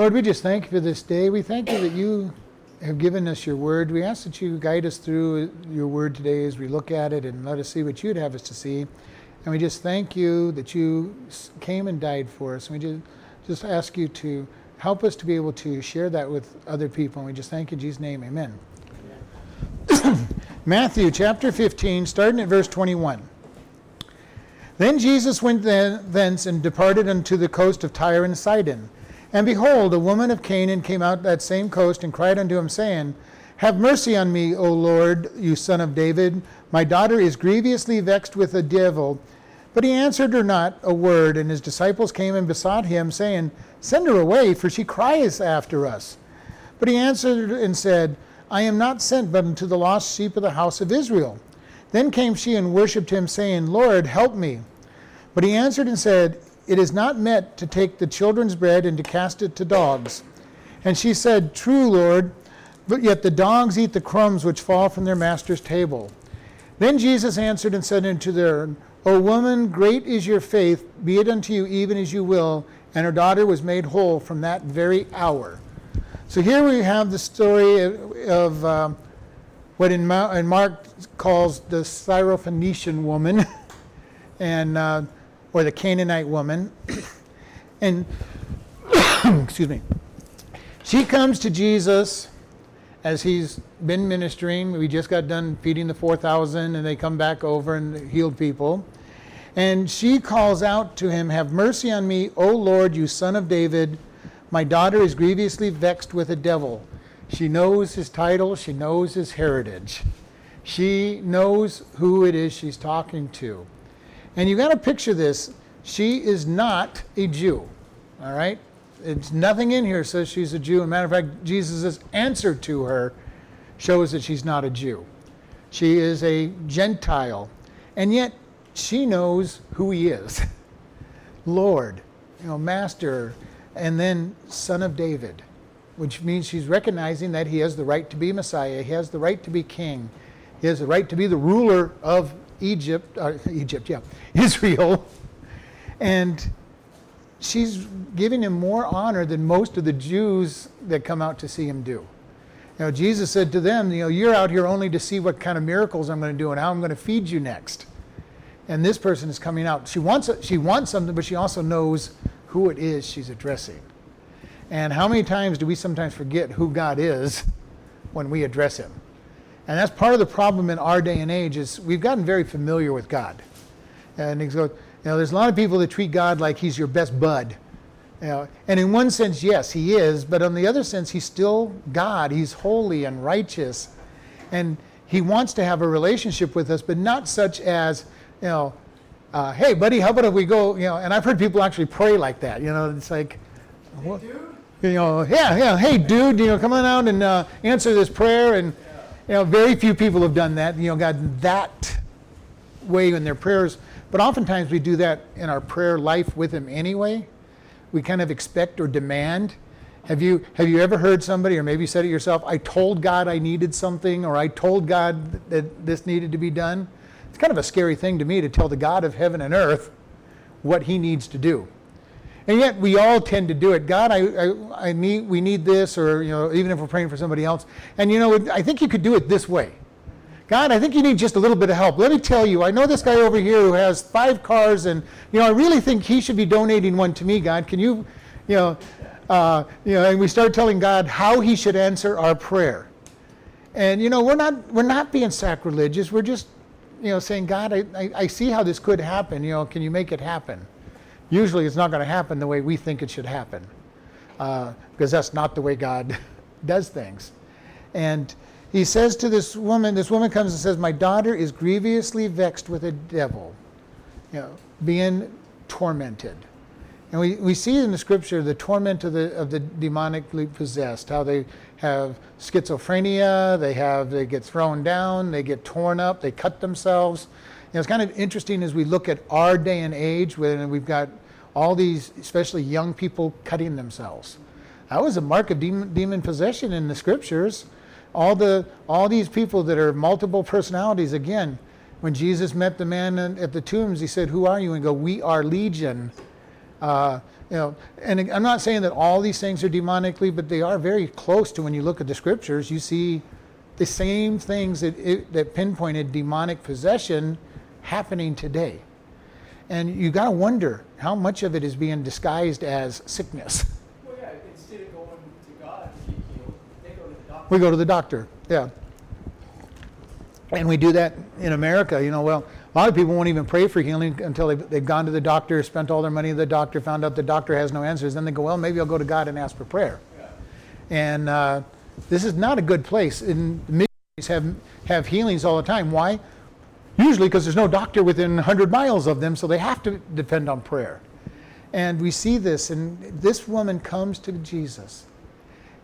Lord, we just thank you for this day. We thank you that you have given us your word. We ask that you guide us through your word today as we look at it and let us see what you'd have us to see. And we just thank you that you came and died for us. And we just, ask you to help us to be able to share that with other people. And we just thank you in Jesus' name. Amen. Amen. Matthew chapter 15, starting at verse 21. Then Jesus went thence and departed unto the coast of Tyre and Sidon. And behold, a woman of Canaan came out that same coast and cried unto him, saying, Have mercy on me, O Lord, you son of David. My daughter is grievously vexed with a devil. But he answered her not a word, and his disciples came and besought him, saying, Send her away, for she crieth after us. But he answered and said, I am not sent but unto the lost sheep of the house of Israel. Then came she and worshipped him, saying, Lord, help me. But he answered and said, It is not meet to take the children's bread and to cast it to dogs. And she said, True, Lord, but yet the dogs eat the crumbs which fall from their master's table. Then Jesus answered and said unto her, O woman, great is your faith, be it unto you even as you will. And her daughter was made whole from that very hour. So here we have the story of, of um, what in, Ma- in, Mark calls the Syrophoenician woman, and uh, or the Canaanite woman, and excuse me, she comes to Jesus as he's been ministering. We just got done feeding the 4,000, and they come back over and healed people. And she calls out to him, Have mercy on me, O Lord, you son of David. My daughter is grievously vexed with a devil. She knows his title, she knows his heritage. She knows who it is she's talking to. And you got to picture this. She is not a Jew. All right? It's nothing in here says she's a Jew. As a matter of fact, Jesus' answer to her shows that she's not a Jew. She is a Gentile. And yet she knows who he is. Lord, you know, master, and then son of David, which means she's recognizing that he has the right to be Messiah, he has the right to be king, he has the right to be the ruler of Egypt, uh, Egypt, yeah, Israel. And she's giving him more honor than most of the Jews that come out to see him do. Know, Jesus said to them, you know, you're out here only to see what kind of miracles I'm going to do and how I'm going to feed you next. And this person is coming out. She wants she wants something, but she also knows who it is she's addressing. And how many times do we sometimes forget who God is when we address him? And that's part of the problem in our day and age is we've gotten very familiar with God. And he goes, you know, there's a lot of people that treat God like he's your best bud. You know, and in one sense, yes, he is, but on the other sense, he's still God. He's holy and righteous. And he wants to have a relationship with us, but not such as, you know, uh, hey, buddy, how about if we go, you know, and I've heard people actually pray like that. You know, it's like, hey, you know, yeah, yeah, hey, dude, you know, come on out and uh, answer this prayer. And, you know, very few people have done that, you know, got that way in their prayers but oftentimes we do that in our prayer life with Him anyway. We kind of expect or demand. Have you, have you ever heard somebody, or maybe said it yourself, I told God I needed something, or I told God that this needed to be done? It's kind of a scary thing to me to tell the God of heaven and earth what He needs to do. And yet we all tend to do it. God, I, I, I need, we need this, or you know, even if we're praying for somebody else. And you know, I think you could do it this way. God, I think you need just a little bit of help. Let me tell you, I know this guy over here who has five cars, and you know, I really think he should be donating one to me. God, can you, you know, uh, you know, and we start telling God how He should answer our prayer. And you know, we're not we're not being sacrilegious. We're just, you know, saying, God, I, I, I see how this could happen. You know, can you make it happen? Usually, it's not going to happen the way we think it should happen, uh, because that's not the way God does things. And he says to this woman, this woman comes and says, My daughter is grievously vexed with a devil, you know, being tormented. And we, we see in the scripture the torment of the, of the demonically possessed, how they have schizophrenia, they have they get thrown down, they get torn up, they cut themselves. You know, it's kind of interesting as we look at our day and age when we've got all these, especially young people, cutting themselves. That was a mark of demon, demon possession in the scriptures all the all these people that are multiple personalities again when jesus met the man at the tombs he said who are you and go we are legion Uh, you know, and I'm not saying that all these things are demonically, but they are very close to when you look at the scriptures. You see the same things that, it, that pinpointed demonic possession happening today. And you got to wonder how much of it is being disguised as sickness. Well, yeah, instead of going to God to get healed, they go to the doctor. We go to the doctor, yeah. And we do that in America. You know, well, a lot of people won't even pray for healing until they've, they've gone to the doctor, spent all their money at the doctor, found out the doctor has no answers. Then they go, well, maybe I'll go to God and ask for prayer. Yeah. And uh, this is not a good place. And missionaries have, have healings all the time. Why? Usually because there's no doctor within 100 miles of them, so they have to depend on prayer. And we see this, and this woman comes to Jesus.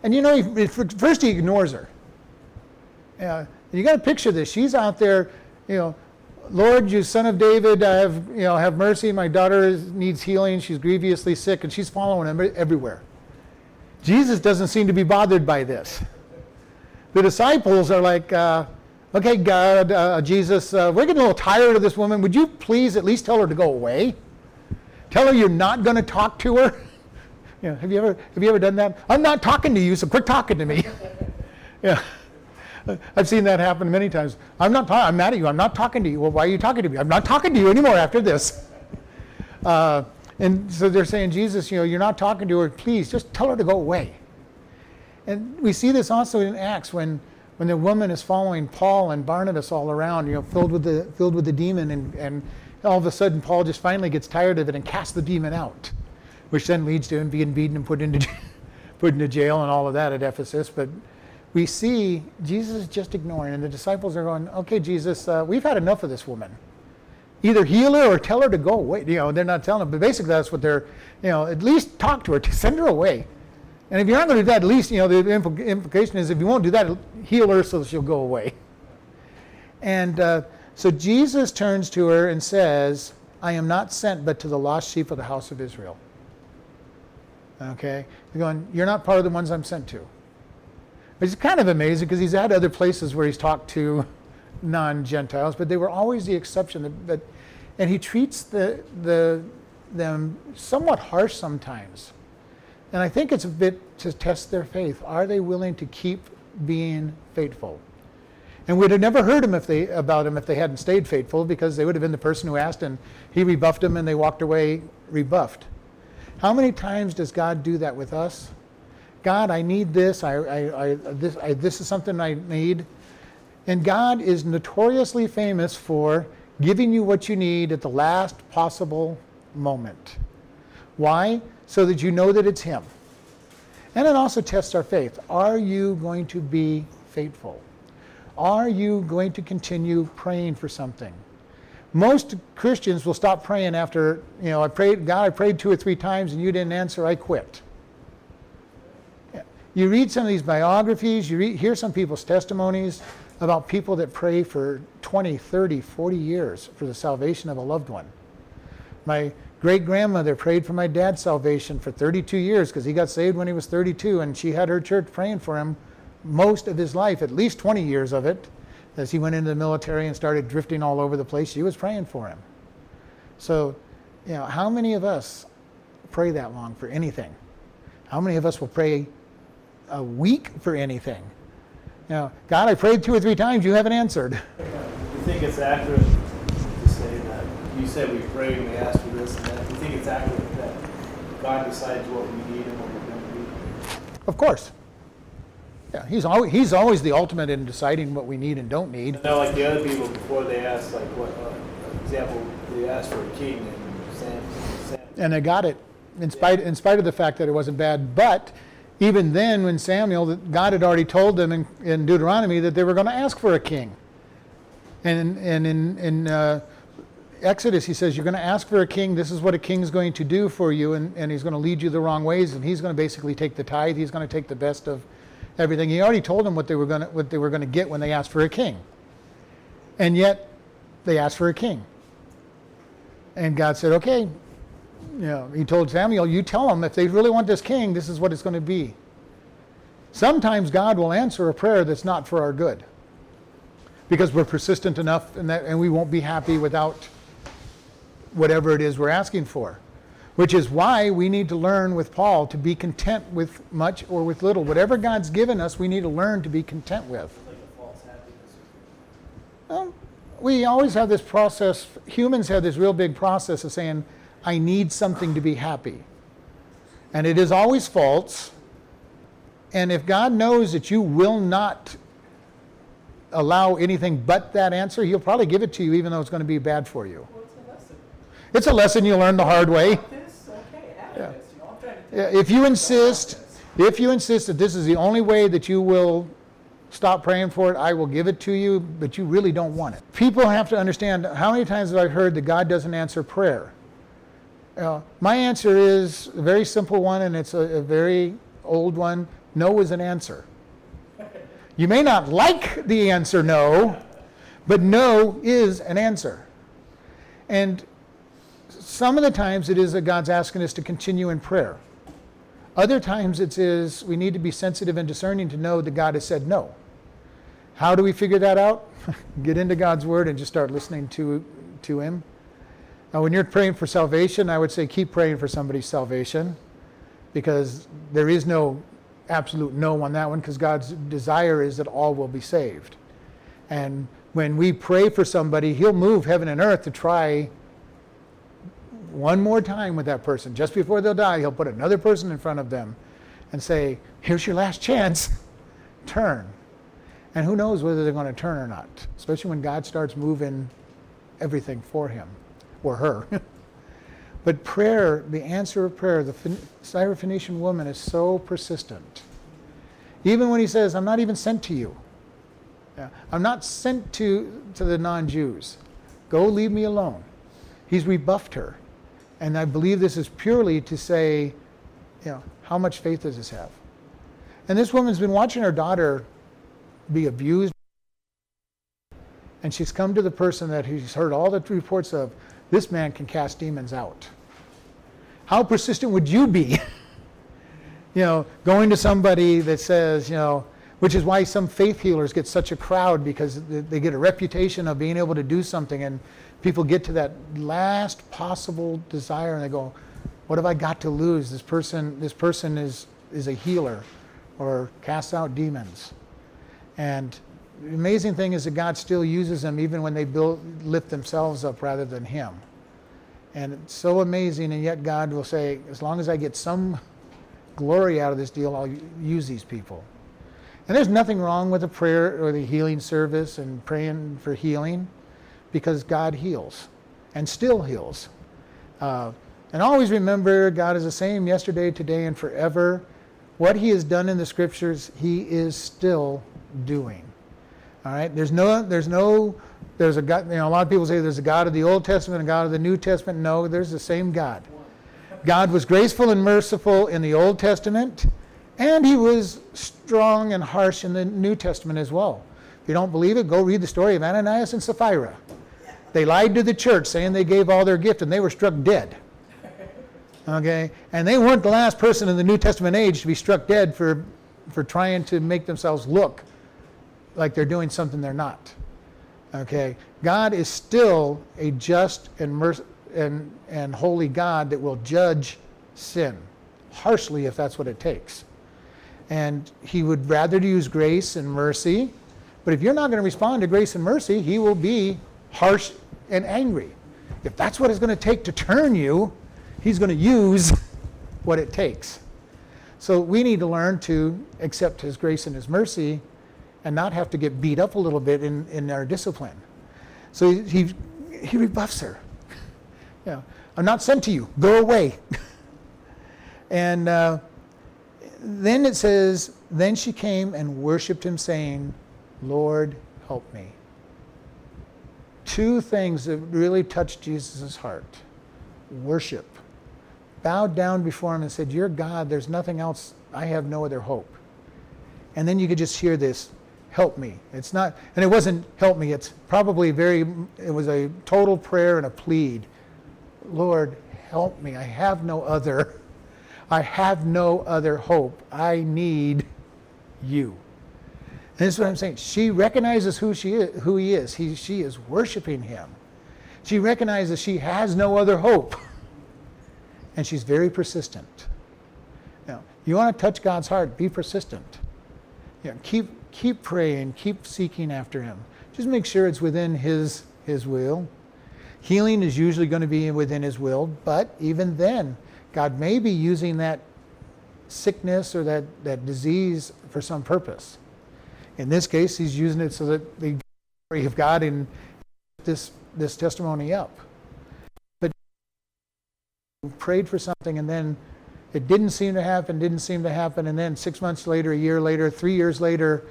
And you know, he, first he ignores her. Uh, you got to picture this. She's out there, you know, Lord, you son of David, I have, you know, have mercy. My daughter needs healing. She's grievously sick, and she's following him everywhere. Jesus doesn't seem to be bothered by this. The disciples are like, uh, okay, God, uh, Jesus, uh, we're getting a little tired of this woman. Would you please at least tell her to go away? Tell her you're not going to talk to her. you know, have you ever have you ever done that? I'm not talking to you, so quit talking to me. yeah. I've seen that happen many times. I'm not. I'm mad at you. I'm not talking to you. Well, why are you talking to me? I'm not talking to you anymore after this. Uh, and so they're saying, Jesus, you know, you're not talking to her. Please, just tell her to go away. And we see this also in Acts when when the woman is following Paul and Barnabas all around, you know, filled with the filled with the demon, and, and all of a sudden Paul just finally gets tired of it and casts the demon out, which then leads to him being beaten and put into put into jail and all of that at Ephesus. But we see Jesus is just ignoring, and the disciples are going, "Okay, Jesus, uh, we've had enough of this woman. Either heal her or tell her to go away." You know, they're not telling them, but basically that's what they're, you know, at least talk to her, to send her away. And if you're not going to do that, at least, you know, the implication is if you won't do that, heal her so she'll go away. And uh, so Jesus turns to her and says, I am not sent but to the lost sheep of the house of Israel. Okay? You're going, You're not part of the ones I'm sent to. It's kind of amazing because he's had other places where he's talked to non Gentiles, but they were always the exception. That, that, and he treats the, the, them somewhat harsh sometimes. And I think it's a bit to test their faith. Are they willing to keep being faithful? And we'd have never heard him if they, about him if they hadn't stayed faithful because they would have been the person who asked and he rebuffed them and they walked away rebuffed. How many times does God do that with us? God, I need this. I, I, I this, I, this is something I need. And God is notoriously famous for giving you what you need at the last possible moment. Why? so that you know that it's Him. And it also tests our faith. Are you going to be faithful? Are you going to continue praying for something? Most Christians will stop praying after, you know, I prayed, God, I prayed two or three times and you didn't answer, I quit. You read some of these biographies, you read, hear some people's testimonies about people that pray for 20, 30, 40 years for the salvation of a loved one. My great grandmother prayed for my dad's salvation for 32 years because he got saved when he was 32, and she had her church praying for him most of his life, at least 20 years of it. As he went into the military and started drifting all over the place, she was praying for him. So, you know, how many of us pray that long for anything? How many of us will pray a week for anything? You know, God, I prayed two or three times, you haven't answered. You think it's accurate to say that you said we prayed and we asked this and that? think it's accurate that God decides what we need and what going to need? Of course. Yeah, he's always, he's always the ultimate in deciding what we need and don't need. Now, like the other people before they asked, like what uh, example, they asked for a king and Sam, Sam. And they got it, in spite in spite of the fact that it wasn't bad. But even then, when Samuel, God had already told them in, in Deuteronomy that they were going to ask for a king. And and in in uh, Exodus, he says, You're going to ask for a king. This is what a king's going to do for you. And, and he's going to lead you the wrong ways. And he's going to basically take the tithe. He's going to take the best of everything. He already told them what they were going to, what they were going to get when they asked for a king. And yet, they asked for a king. And God said, Okay. You know, he told Samuel, You tell them if they really want this king, this is what it's going to be. Sometimes God will answer a prayer that's not for our good because we're persistent enough and, that, and we won't be happy without whatever it is we're asking for. Which is why we need to learn with Paul to be content with much or with little. Whatever God's given us, we need to learn to be content with. Um, we always have this process, humans have this real big process of saying, I need something to be happy. And it is always false. And if God knows that you will not allow anything but that answer, He'll probably give it to you even though it's going to be bad for you. Well. It's a lesson you learn the hard way. This, okay, have Yeah. this. You know, I'm trying to. Yeah, If you insist, if you insist that this is the only way that you will stop praying for it, I will give it to you, but you really don't want it. People have to understand how many times have I heard that God doesn't answer prayer? Uh, my answer is a very simple one, and it's a, a very old one. No is an answer. You may not like the answer no, but no is an answer. And some of the times it is that God's asking us to continue in prayer. Other times it is we need to be sensitive and discerning to know that God has said no. How do we figure that out? Get into God's word and just start listening to, to Him. Now, when you're praying for salvation, I would say keep praying for somebody's salvation because there is no absolute no on that one because God's desire is that all will be saved. And when we pray for somebody, He'll move heaven and earth to try one more time with that person. Just before they'll die, He'll put another person in front of them and say, Here's your last chance. Turn. And who knows whether they're going to turn or not, especially when God starts moving everything for him or her. but prayer, the answer of prayer, the Phoen- Syrophoenician woman is so persistent. Even when he says, I'm not even sent to you. I'm not sent to, to the non Jews. Go leave me alone. He's rebuffed her. And I believe this is purely to say, you know, how much faith does this have? And this woman's been watching her daughter be abused. And she's come to the person that she's heard all the reports of this man can cast demons out. How persistent would you be? you know, going to somebody that says, you know, which is why some faith healers get such a crowd because they get a reputation of being able to do something and people get to that last possible desire and they go, what have I got to lose? This person, this person is, is a healer or casts out demons. And the amazing thing is that God still uses them even when they build, lift themselves up rather than Him. And it's so amazing, and yet God will say, as long as I get some glory out of this deal, I'll use these people. And there's nothing wrong with the prayer or the healing service and praying for healing because God heals and still heals. Uh, and always remember, God is the same yesterday, today, and forever. What He has done in the Scriptures, He is still doing. All right. There's no. There's no. There's a God. You know, a lot of people say there's a God of the Old Testament, and a God of the New Testament. No, there's the same God. God was graceful and merciful in the Old Testament, and He was strong and harsh in the New Testament as well. If you don't believe it, go read the story of Ananias and Sapphira. They lied to the church, saying they gave all their gift, and they were struck dead. Okay, and they weren't the last person in the New Testament age to be struck dead for, for trying to make themselves look like they're doing something they're not. Okay, God is still a just and merc- and and holy God that will judge sin harshly if that's what it takes. And He would rather use grace and mercy, but if you're not going to respond to grace and mercy, He will be harsh and angry. If that's what it's going to take to turn you, He's going to use what it takes. So we need to learn to accept His grace and His mercy and not have to get beat up a little bit in, in our discipline. So he, he, rebuffs her. Know, I'm not sent to you. Go away. and uh, then it says, Then she came and worshiped him, saying, Lord, help me. Two things that really touched Jesus' heart worship. Bowed down before him and said, You're God. There's nothing else. I have no other hope. And then you could just hear this help me. It's not, and it wasn't help me, it's probably very, it was a total prayer and a plead. Lord, help me. I have no other, I have no other hope. I need you. And this is what I'm saying. She recognizes who she is, who he is. He, she is worshiping him. She recognizes she has no other hope. and she's very persistent. Now, you want to touch God's heart, be persistent. You know, keep keep praying, keep seeking after him. Just make sure it's within his his will. Healing is usually going to be within his will, but even then, God may be using that sickness or that, that disease for some purpose. In this case, he's using it so that the glory of God in this this testimony up. But prayed for something and then it didn't seem to happen, didn't seem to happen, and then six months later, a year later, three years later,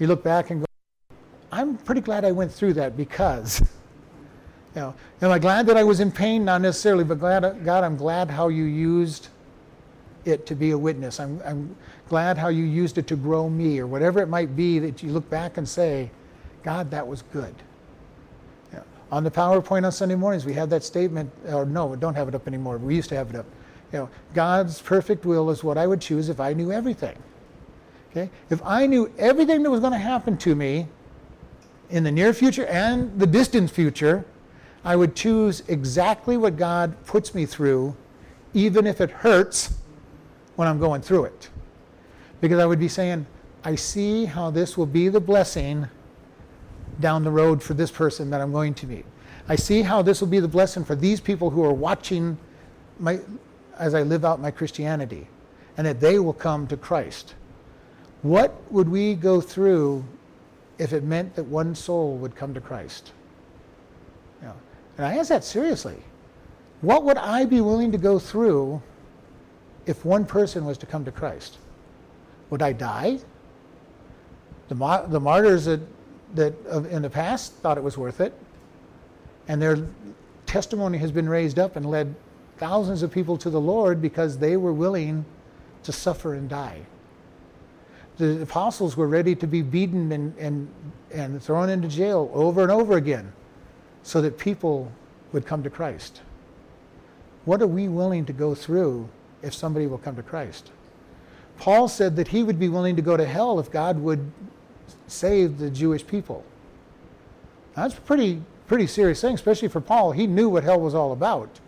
you look back and go, I'm pretty glad I went through that because, you know, am I glad that I was in pain? Not necessarily, but glad, God, I'm glad how you used it to be a witness. I'm, I'm glad how you used it to grow me, or whatever it might be that you look back and say, God, that was good. On the PowerPoint on Sunday mornings, we have that statement, or no, we don't have it up anymore. We used to have it up. You know, God's perfect will is what I would choose if I knew everything. Okay? If I knew everything that was going to happen to me in the near future and the distant future, I would choose exactly what God puts me through, even if it hurts when I'm going through it. Because I would be saying, I see how this will be the blessing down the road for this person that I'm going to meet. I see how this will be the blessing for these people who are watching my, as I live out my Christianity, and that they will come to Christ. What would we go through if it meant that one soul would come to Christ? And I ask that seriously. What would I be willing to go through if one person was to come to Christ? Would I die? The, the martyrs that that in the past thought it was worth it, and their testimony has been raised up and led thousands of people to the Lord because they were willing to suffer and die. The apostles were ready to be beaten and, and, and thrown into jail over and over again so that people would come to Christ. What are we willing to go through if somebody will come to Christ? Paul said that he would be willing to go to hell if God would save the Jewish people. That's a pretty, pretty serious thing, especially for Paul. He knew what hell was all about.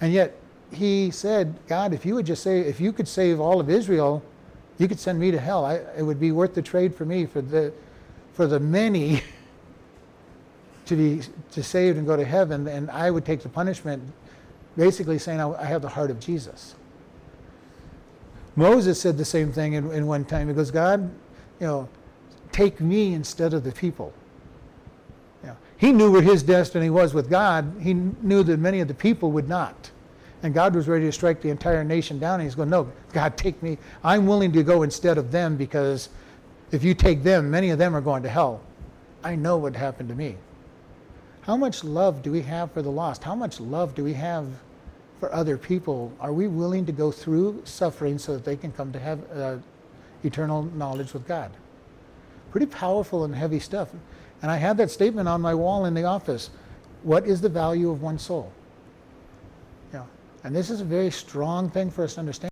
And yet he said, God, if you would just say, if you could save all of Israel, you could send me to hell. I, it would be worth the trade for me for the, for the many to be to saved and go to heaven, and I would take the punishment, basically saying I, have the heart of Jesus. Moses said the same thing in, in one time. He goes, God, you know, take me instead of the people. Yeah. He knew where his destiny was with God. He knew that many of the people would not. And God was ready to strike the entire nation down. And he's going, No, God, take me. I'm willing to go instead of them because if you take them, many of them are going to hell. I know what happened to me. How much love do we have for the lost? How much love do we have for other people? Are we willing to go through suffering so that they can come to have uh, eternal knowledge with God? Pretty powerful and heavy stuff. And I had that statement on my wall in the office. What is the value of one soul? Yeah. And this is a very strong thing for us to understand.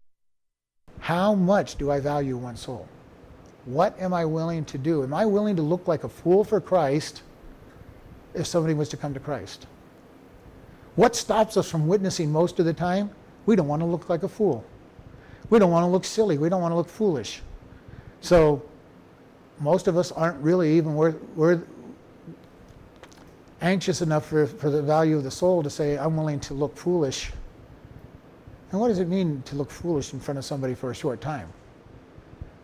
How much do I value one soul? What am I willing to do? Am I willing to look like a fool for Christ if somebody was to come to Christ? What stops us from witnessing most of the time? We don't want to look like a fool. We don't want to look silly. We don't want to look foolish. So most of us aren't really even worth, we're anxious enough for, for the value of the soul to say, I'm willing to look foolish. And what does it mean to look foolish in front of somebody for a short time?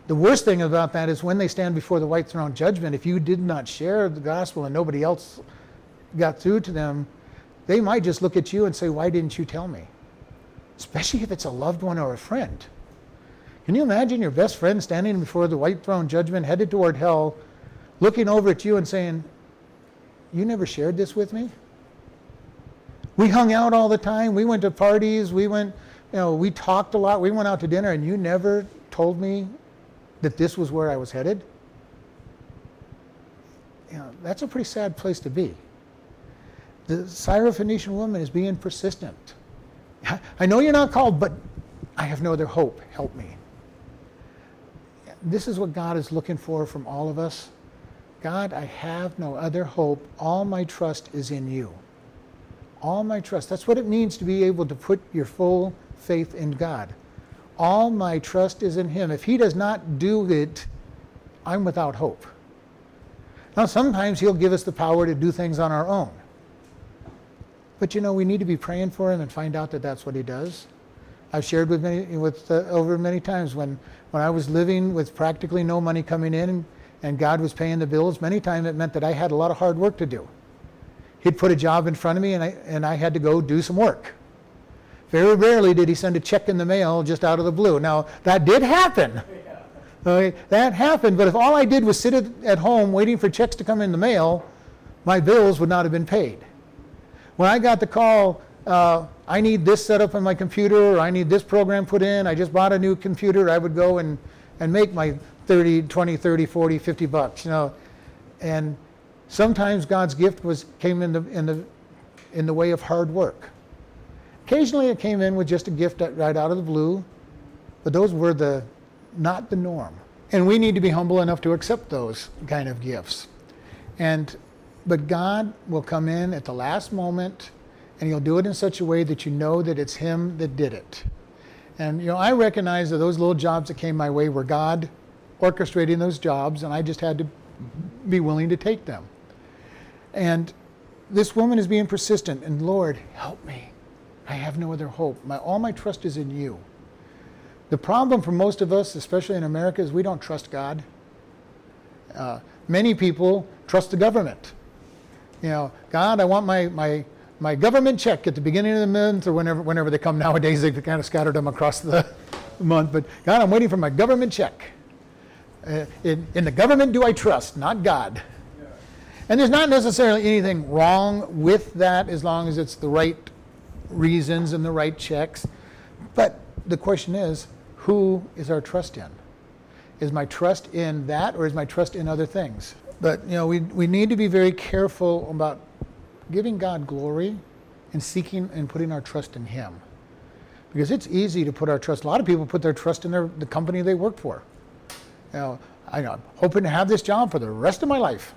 The worst thing about that is when they stand before the white throne judgment, if you did not share the gospel and nobody else got through to them, they might just look at you and say, Why didn't you tell me? Especially if it's a loved one or a friend. Can you imagine your best friend standing before the white throne judgment, headed toward hell, looking over at you and saying, You never shared this with me? We hung out all the time. We went to parties. We went, you know, we talked a lot. We went out to dinner, and you never told me that this was where I was headed. You know, that's a pretty sad place to be. The Syrophoenician woman is being persistent. I know you're not called, but I have no other hope. Help me this is what God is looking for from all of us. God, I have no other hope. All my trust is in you. All my trust. That's what it means to be able to put your full faith in God. All my trust is in Him. If He does not do it, I'm without hope. Now, sometimes He'll give us the power to do things on our own. But you know, we need to be praying for Him and find out that that's what He does. I've shared with many, with uh, over many times when, when I was living with practically no money coming in and God was paying the bills. Many times it meant that I had a lot of hard work to do. He'd put a job in front of me and I, and I had to go do some work. Very rarely did he send a check in the mail just out of the blue. Now, that did happen. Okay, that happened, but if all I did was sit at, at home waiting for checks to come in the mail, my bills would not have been paid. When I got the call, uh, I need this set up on my computer, or I need this program put in, I just bought a new computer, I would go and, and make my 30, 20, 30, 40, 50 bucks, you know. And sometimes God's gift was came in the in the in the way of hard work. Occasionally it came in with just a gift right out of the blue, but those were the not the norm. And we need to be humble enough to accept those kind of gifts. And but God will come in at the last moment and he'll do it in such a way that you know that it's him that did it. And you know, I recognize that those little jobs that came my way were God orchestrating those jobs, and I just had to be willing to take them. And this woman is being persistent, and Lord, help me. I have no other hope. My, all my trust is in you. The problem for most of us, especially in America, is we don't trust God. Uh, many people trust the government. You know, God, I want my, my, my government check at the beginning of the month or whenever, whenever they come nowadays, they kind of scattered them across the month. But God, I'm waiting for my government check. Uh, in, in the government do I trust, not God. And there's not necessarily anything wrong with that as long as it's the right reasons and the right checks. But the question is, who is our trust in? Is my trust in that or is my trust in other things? But you know, we, we need to be very careful about giving God glory and seeking and putting our trust in Him. Because it's easy to put our trust. A lot of people put their trust in their, the company they work for. You know, I'm hoping to have this job for the rest of my life.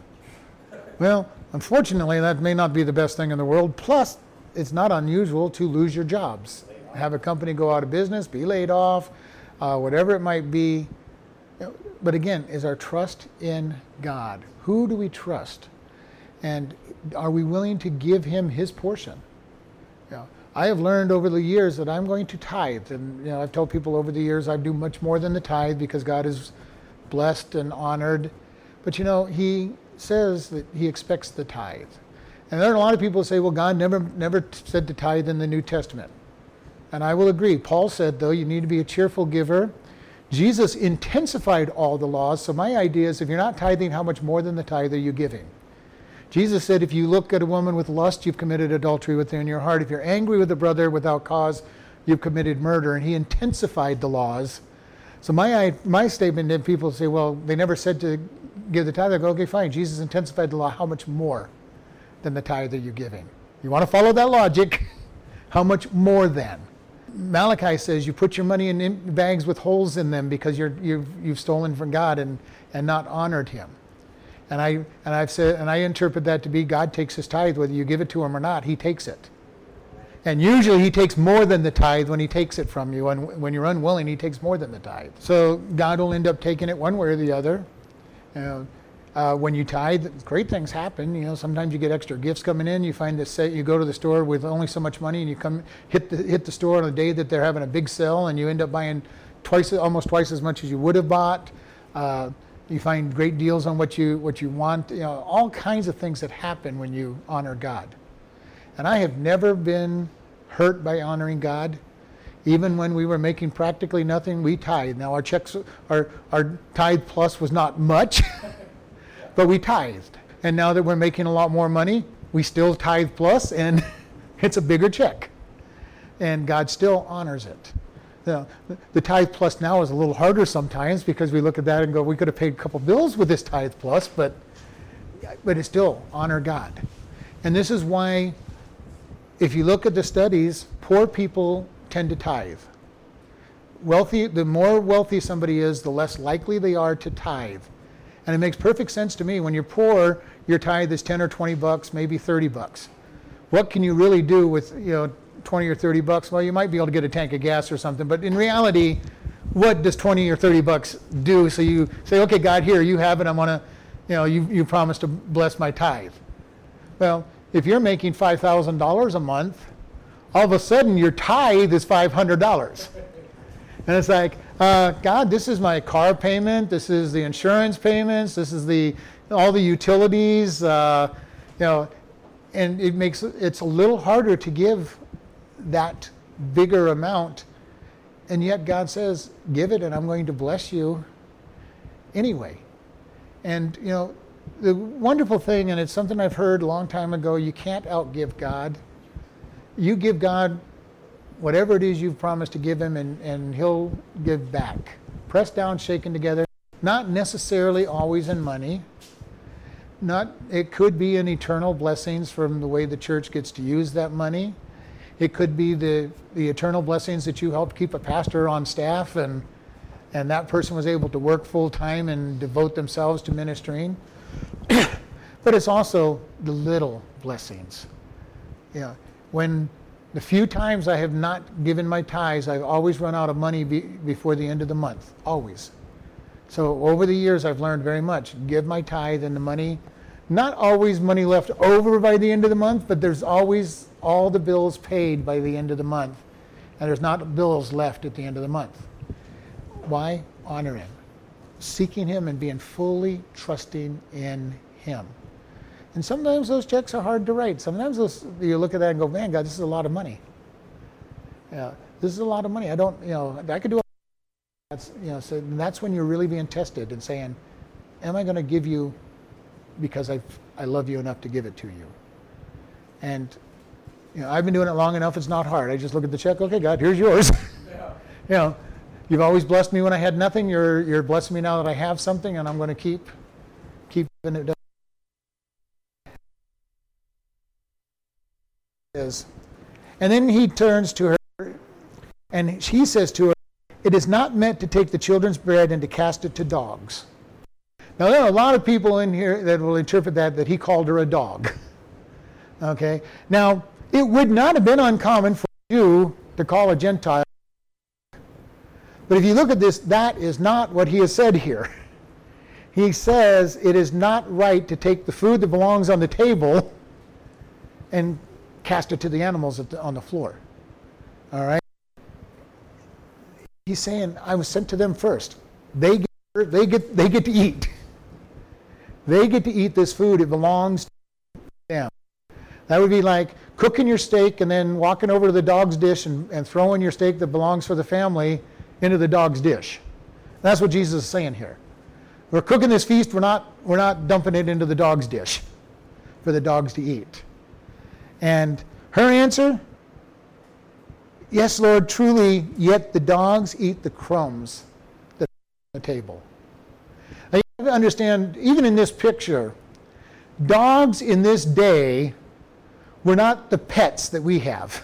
Well, unfortunately, that may not be the best thing in the world. Plus, it's not unusual to lose your jobs, have a company go out of business, be laid off, uh, whatever it might be. But again, is our trust in God? Who do we trust? And are we willing to give Him His portion? You know, I have learned over the years that I'm going to tithe, and you know, I've told people over the years I do much more than the tithe because God is blessed and honored. But you know, He says that He expects the tithe. And there are a lot of people who say, well, God never, never said to tithe in the New Testament. And I will agree. Paul said, though, you need to be a cheerful giver. Jesus intensified all the laws. So my idea is if you're not tithing, how much more than the tithe are you giving? Jesus said, if you look at a woman with lust, you've committed adultery within your heart. If you're angry with a brother without cause, you've committed murder. And he intensified the laws. So my, my statement, then people say, well, they never said to give the tithe. I go, okay, fine. Jesus intensified the law. How much more than the tithe are you're giving? You want to follow that logic? How much more then? Malachi says you put your money in bags with holes in them because you're, you've, you've stolen from God and, and not honored Him. And I and I've said and I interpret that to be God takes His tithe whether you give it to Him or not. He takes it. And usually He takes more than the tithe when He takes it from you. And when you're unwilling, He takes more than the tithe. So God will end up taking it one way or the other. You know, uh, when you tithe, great things happen. You know, sometimes you get extra gifts coming in. You find say you go to the store with only so much money, and you come hit the hit the store on a day that they're having a big sale, and you end up buying twice, almost twice as much as you would have bought. Uh, you find great deals on what you what you want. You know, all kinds of things that happen when you honor God. And I have never been hurt by honoring God. Even when we were making practically nothing, we tithe. Now our checks, our our tithe plus was not much. but we tithed. And now that we're making a lot more money, we still tithe plus, and it's a bigger check. And God still honors it. The, the tithe plus now is a little harder sometimes because we look at that and go, we could have paid a couple bills with this tithe plus, but but it still honor God. And this is why, if you look at the studies, poor people tend to tithe. Wealthy, the more wealthy somebody is, the less likely they are to tithe. And it makes perfect sense to me. When you're poor, your tithe is 10 or 20 bucks, maybe 30 bucks. What can you really do with, you know, 20 or 30 bucks, well, you might be able to get a tank of gas or something. But in reality, what does 20 or 30 bucks do? So you say, okay, God, here, you have it. I'm going to, you know, you, you promised to bless my tithe. Well, if you're making $5,000 a month, all of a sudden your tithe is $500. And it's like, uh, God, this is my car payment, this is the insurance payments, this is the all the utilities, uh, you know, and it makes it's a little harder to give that bigger amount, and yet God says, "Give it, and I'm going to bless you." Anyway, and you know, the wonderful thing, and it's something I've heard a long time ago: you can't outgive God. You give God whatever it is you've promised to give him, and, and he'll give back. Pressed down, shaken together, not necessarily always in money. Not, it could be in eternal blessings from the way the church gets to use that money. It could be the, the eternal blessings that you helped keep a pastor on staff and, and that person was able to work full time and devote themselves to ministering. but it's also the little blessings. Yeah. When the few times I have not given my tithes, I've always run out of money be, before the end of the month. Always. So over the years, I've learned very much. Give my tithe and the money. Not always money left over by the end of the month, but there's always all the bills paid by the end of the month. And there's not bills left at the end of the month. Why? Honor Him. Seeking Him and being fully trusting in Him. And sometimes those checks are hard to write. Sometimes those, you look at that and go, man, God, this is a lot of money. Yeah, this is a lot of money. I don't, you know, I could do. That's, you know, so that's when you're really being tested and saying, am I going to give you because I, I love you enough to give it to you? And, you know, I've been doing it long enough. It's not hard. I just look at the check. Okay, God, here's yours. Yeah. you know, you've always blessed me when I had nothing. You're, you're blessing me now that I have something, and I'm going to keep, keep giving it is. And then he turns to her and he says to her, It is not meant to take the children's bread and to cast it to dogs. Now, there are a lot of people in here that will interpret that that he called her a dog. Okay? Now, it would not have been uncommon for you to call a Gentile. But if you look at this, that is not what he has said here. He says it is not right to take the food that belongs on the table and cast it to the animals the, on the floor. All right? He's saying, I was sent to them first. They get, they get, they get to eat. They get to eat this food. It belongs to them. That would be like cooking your steak and then walking over to the dog's dish and, and throwing your steak that belongs for the family into the dog's dish. That's what Jesus is saying here. We're cooking this feast, we're not, we're not dumping it into the dog's dish for the dogs to eat. And her answer, Yes, Lord, truly, yet the dogs eat the crumbs that are on the table. Now, you have to understand, even in this picture, dogs in this day were not the pets that we have.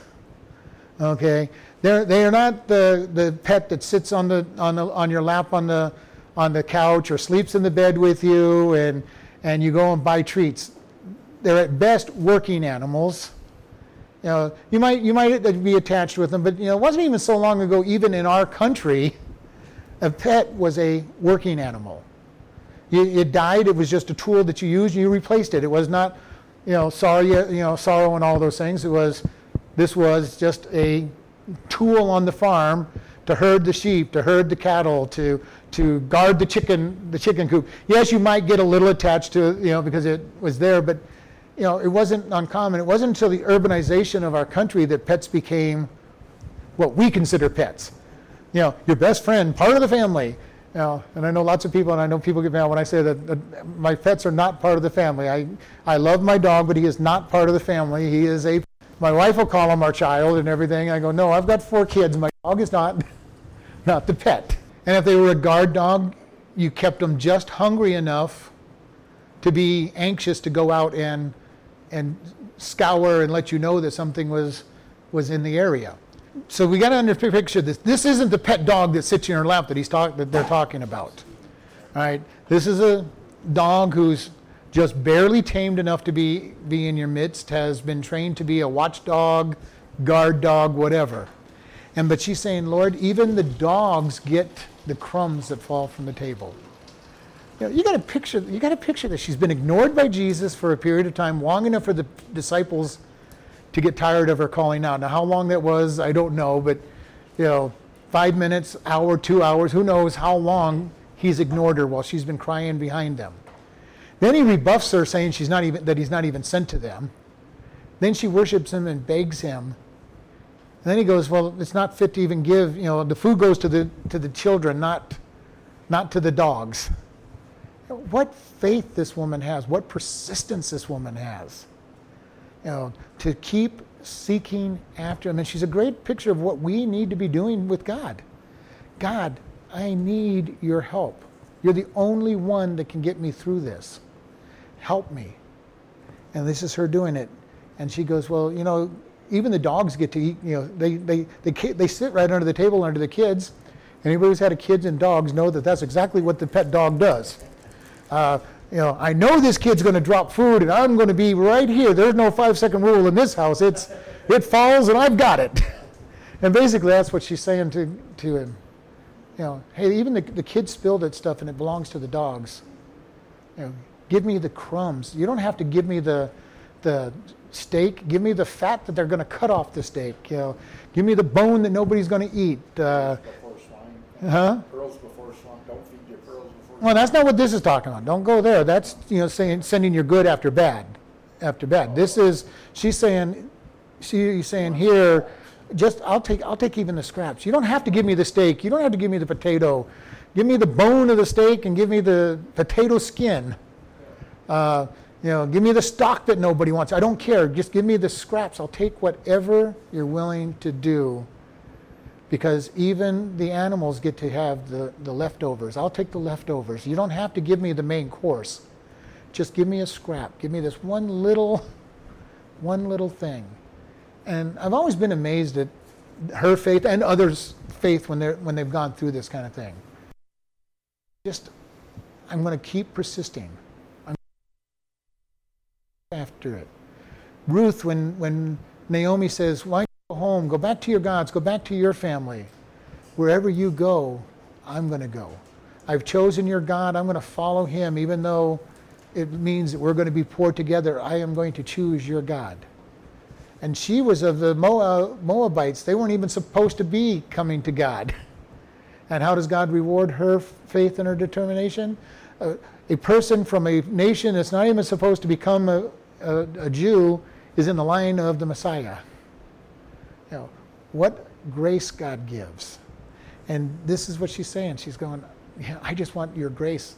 Okay? They're, they are not the, the pet that sits on, the, on, the, on your lap on the, on the couch or sleeps in the bed with you and, and you go and buy treats they're at best working animals. You know, you might you might be attached with them, but you know, it wasn't even so long ago, even in our country, a pet was a working animal. You, it died; it was just a tool that you used, and you replaced it. It was not, you know, sorrow, you know, sorrow and all those things. It was, this was just a tool on the farm to herd the sheep, to herd the cattle, to to guard the chicken the chicken coop. Yes, you might get a little attached to you know, because it was there, but you know, it wasn't uncommon. It wasn't until the urbanization of our country that pets became what we consider pets. You know, your best friend, part of the family. You know, and I know lots of people, and I know people get mad when I say that, that my pets are not part of the family. I, I love my dog, but he is not part of the family. He is a, my wife will call him our child and everything. I go, no, I've got four kids. My dog is not, not the pet. And if they were a guard dog, you kept them just hungry enough to be anxious to go out and and scour and let you know that something was was in the area. So we got to under picture this. This isn't the pet dog that sits in your lap that he's talk, that they're talking about. All right, this is a dog who's just barely tamed enough to be be in your midst, has been trained to be a watchdog, guard dog, whatever. And but she's saying, Lord, even the dogs get the crumbs that fall from the table. You, know, you got to picture. You got to picture this. She's been ignored by Jesus for a period of time, long enough for the disciples to get tired of her calling out. Now, how long that was, I don't know, but you know, five minutes, hour, two hours, who knows how long he's ignored her while she's been crying behind them. Then he rebuffs her, saying she's not even that he's not even sent to them. Then she worships him and begs him. And then he goes, Well, it's not fit to even give, you know, the food goes to the to the children, not not to the dogs. What faith this woman has, what persistence this woman has. You know, to keep seeking after him. And she's a great picture of what we need to be doing with God. God, I need your help. You're the only one that can get me through this. Help me. And this is her doing it. And she goes, Well, you know, even the dogs get to eat, you know, they, they, they, they sit right under the table under the kids. Anybody who's had a kids and dogs know that that's exactly what the pet dog does. Uh, you know, I know this kid's going to drop food and I'm going to be right here. There's no five second rule in this house. It's, it falls and I've got it. And basically that's what she's saying to, to him. You know, hey, even the, the kid spilled that stuff and it belongs to the dogs. You know, give me the crumbs. You don't have to give me the, the steak. Give me the fat that they're going to cut off the steak. You know, give me the bone that nobody's going to eat. Uh, huh? Well, that's not what this is talking about. Don't go there. That's you know saying sending your good after bad, after bad. This is she's saying, she's saying here, just I'll take I'll take even the scraps. You don't have to give me the steak. You don't have to give me the potato. Give me the bone of the steak and give me the potato skin. Uh, you know, give me the stock that nobody wants. I don't care. Just give me the scraps. I'll take whatever you're willing to do because even the animals get to have the, the leftovers. I'll take the leftovers. You don't have to give me the main course. Just give me a scrap. Give me this one little, one little thing. And I've always been amazed at her faith and others' faith when they're when they've gone through this kind of thing. Just, I'm going to keep persisting. I'm after it. Ruth, when when Naomi says, "Why?" Home, go back to your gods, go back to your family. Wherever you go, I'm going to go. I've chosen your God, I'm going to follow him, even though it means that we're going to be poor together. I am going to choose your God. And she was of the Moabites. They weren't even supposed to be coming to God. And how does God reward her faith and her determination? A person from a nation that's not even supposed to become a, a, a Jew is in the line of the Messiah. You know, what grace God gives. And this is what she's saying. She's going, yeah, I just want your grace.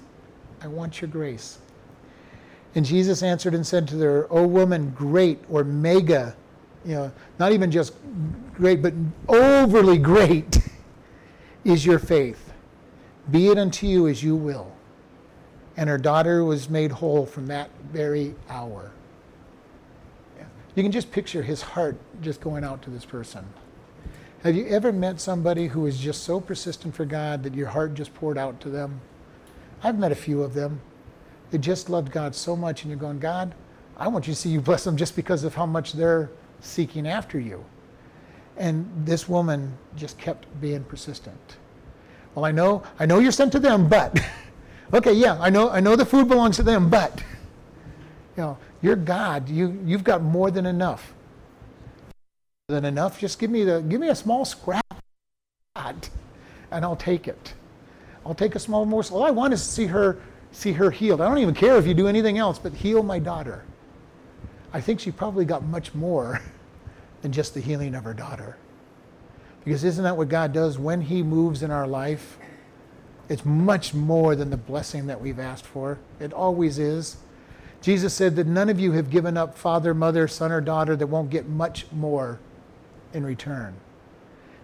I want your grace. And Jesus answered and said to her, O woman, great or mega, you know, not even just great, but overly great is your faith. Be it unto you as you will. And her daughter was made whole from that very hour. You can just picture his heart just going out to this person. Have you ever met somebody who is just so persistent for God that your heart just poured out to them? I've met a few of them. They just loved God so much, and you're going, God, I want you to see you bless them just because of how much they're seeking after you. And this woman just kept being persistent. Well, I know, I know you're sent to them, but okay, yeah, I know, I know the food belongs to them, but you know, you're God. You, you've got more than enough. Than enough. Just give me the give me a small scrap, God, and I'll take it. I'll take a small morsel. All I want is to see her see her healed. I don't even care if you do anything else, but heal my daughter. I think she probably got much more than just the healing of her daughter. Because isn't that what God does when He moves in our life? It's much more than the blessing that we've asked for. It always is. Jesus said that none of you have given up father, mother, son, or daughter that won't get much more in return.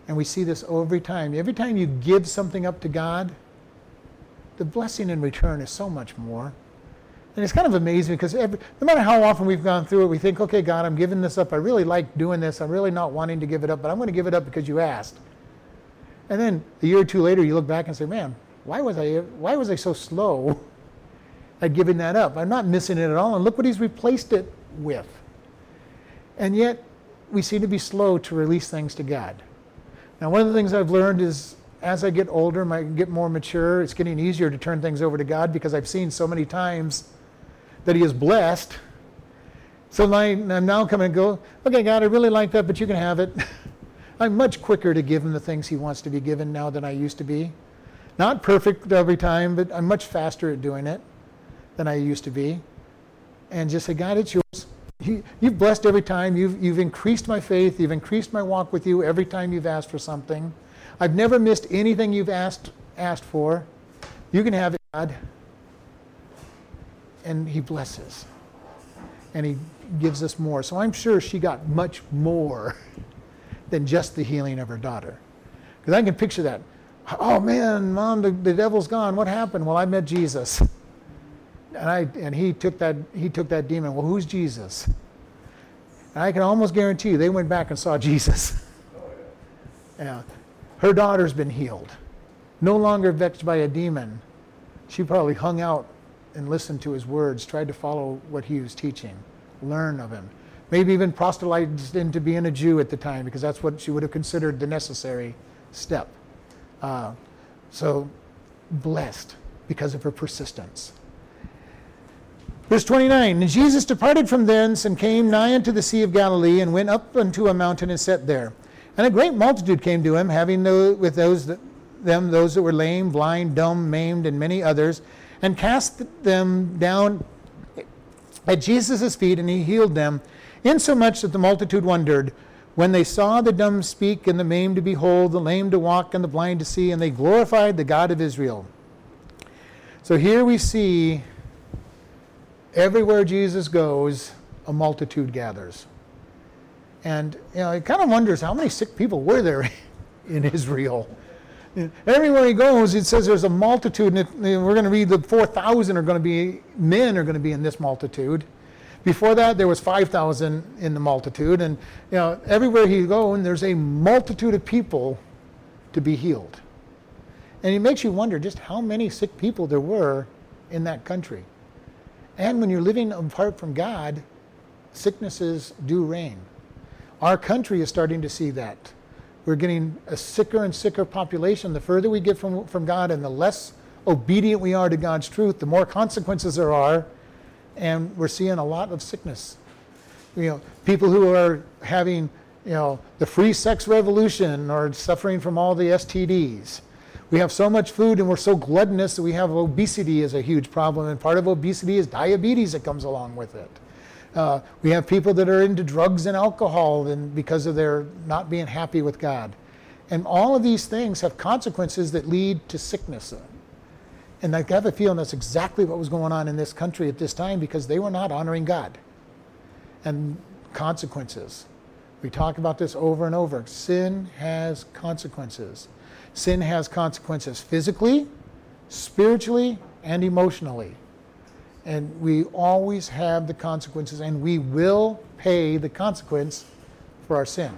And we see this every time. Every time you give something up to God, the blessing in return is so much more. And it's kind of amazing because every, no matter how often we've gone through it, we think, okay, God, I'm giving this up. I really like doing this. I'm really not wanting to give it up, but I'm going to give it up because you asked. And then a year or two later, you look back and say, man, why was I, why was I so slow had given that up. I'm not missing it at all. And look what he's replaced it with. And yet, we seem to be slow to release things to God. Now, one of the things I've learned is as I get older, I get more mature, it's getting easier to turn things over to God because I've seen so many times that He is blessed. So I'm now coming and go, okay, God, I really like that, but you can have it. I'm much quicker to give Him the things He wants to be given now than I used to be. Not perfect every time, but I'm much faster at doing it than I used to be. And just say, God, it's yours. You, have blessed every time. You've, you've increased my faith. You've increased my walk with you every time you've asked for something. I've never missed anything you've asked, asked for. You can have it, God. And He blesses. And He gives us more. So I'm sure she got much more than just the healing of her daughter. Because I can picture that. Oh man, mom, the, the devil's gone. What happened? Well, I met Jesus. And, I, and he, took that, he took that demon. Well, who's Jesus? And I can almost guarantee you they went back and saw Jesus. yeah. Her daughter's been healed. No longer vexed by a demon. She probably hung out and listened to his words, tried to follow what he was teaching, learn of him. Maybe even proselytized into being a Jew at the time because that's what she would have considered the necessary step. Uh, so blessed because of her persistence. Verse 29 And Jesus departed from thence and came nigh unto the Sea of Galilee and went up unto a mountain and sat there. And a great multitude came to him, having with those that, them those that were lame, blind, dumb, maimed, and many others, and cast them down at Jesus' feet, and he healed them, insomuch that the multitude wondered when they saw the dumb speak, and the maimed to behold, the lame to walk, and the blind to see, and they glorified the God of Israel. So here we see everywhere Jesus goes, a multitude gathers. And you know, it kind of wonders how many sick people were there in Israel. Everywhere he goes, it says there's a multitude, and we're going to read the 4,000 are going to be men are going to be in this multitude. Before that, there was 5,000 in the multitude, and you know, everywhere he goes, there's a multitude of people to be healed. And it makes you wonder just how many sick people there were in that country. And when you're living apart from God, sicknesses do reign. Our country is starting to see that. We're getting a sicker and sicker population. The further we get from, from God and the less obedient we are to God's truth, the more consequences there are. And we're seeing a lot of sickness. You know, people who are having, you know, the free sex revolution or suffering from all the STDs we have so much food and we're so gluttonous that we have obesity is a huge problem. And part of obesity is diabetes that comes along with it. Uh, we have people that are into drugs and alcohol and because of their not being happy with God. And all of these things have consequences that lead to sickness. And I have a feeling that's exactly what was going on in this country at this time because they were not honoring God. And consequences. We talk about this over and over. Sin has consequences. Sin has consequences physically, spiritually, and emotionally. And we always have the consequences, and we will pay the consequence for our sin.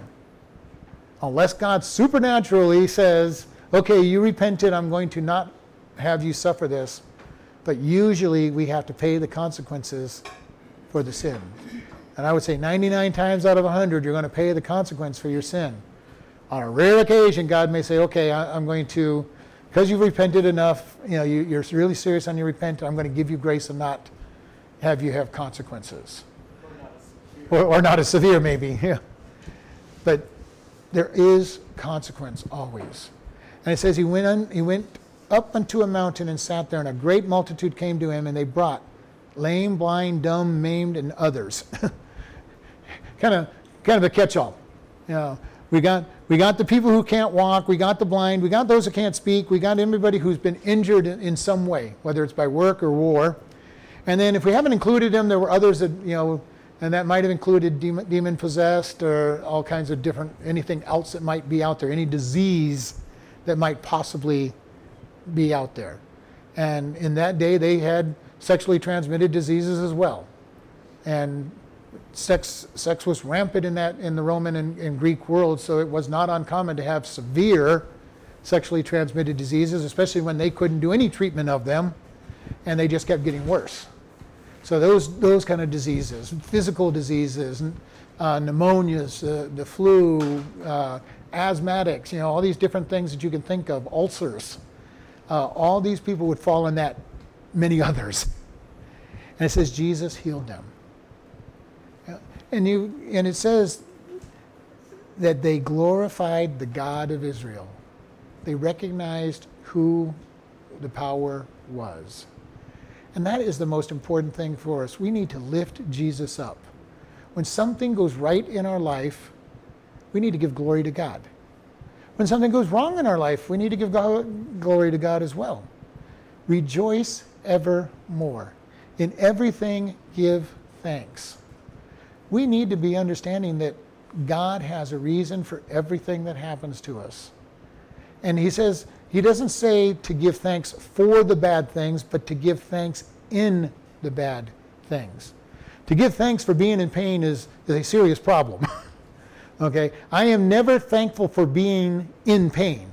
Unless God supernaturally says, okay, you repented, I'm going to not have you suffer this. But usually we have to pay the consequences for the sin. And I would say 99 times out of 100, you're going to pay the consequence for your sin. On a rare occasion, God may say, okay, I, am going to, because you've repented enough, you know, you, are really serious on your repent, I'm going to give you grace and not have you have consequences. Or, or not as severe, maybe, yeah. But there is consequence always. And it says he went, on, he went up unto a mountain and sat there, and a great multitude came to him, and they brought lame, blind, dumb, maimed, and others. kind of, kind of a catch-all. You know, we got, we got the people who can't walk. We got the blind. We got those who can't speak. We got everybody who's been injured in, in some way, whether it's by work or war. And then if we haven't included them, there were others that, you know, and that might have included demon, demon possessed or all kinds of different, anything else that might be out there, any disease that might possibly be out there. And in that day, they had sexually transmitted diseases as well. And sex, sex was rampant in, that, in the Roman and, and Greek world, so it was not uncommon to have severe sexually transmitted diseases, especially when they couldn't do any treatment of them and they just kept getting worse. So those, those kind of diseases, physical diseases, uh, pneumonias, uh, the flu, uh, asthmatics, you know, all these different things that you can think of, ulcers. Uh, all these people would fall in that, many others. And it says Jesus healed them. And, you, and it says that they glorified the God of Israel. They recognized who the power was. And that is the most important thing for us. We need to lift Jesus up. When something goes right in our life, we need to give glory to God. When something goes wrong in our life, we need to give glory to God as well. Rejoice evermore. In everything, give thanks. We need to be understanding that God has a reason for everything that happens to us. And He says, He doesn't say to give thanks for the bad things, but to give thanks in the bad things. To give thanks for being in pain is, is a serious problem. okay? I am never thankful for being in pain.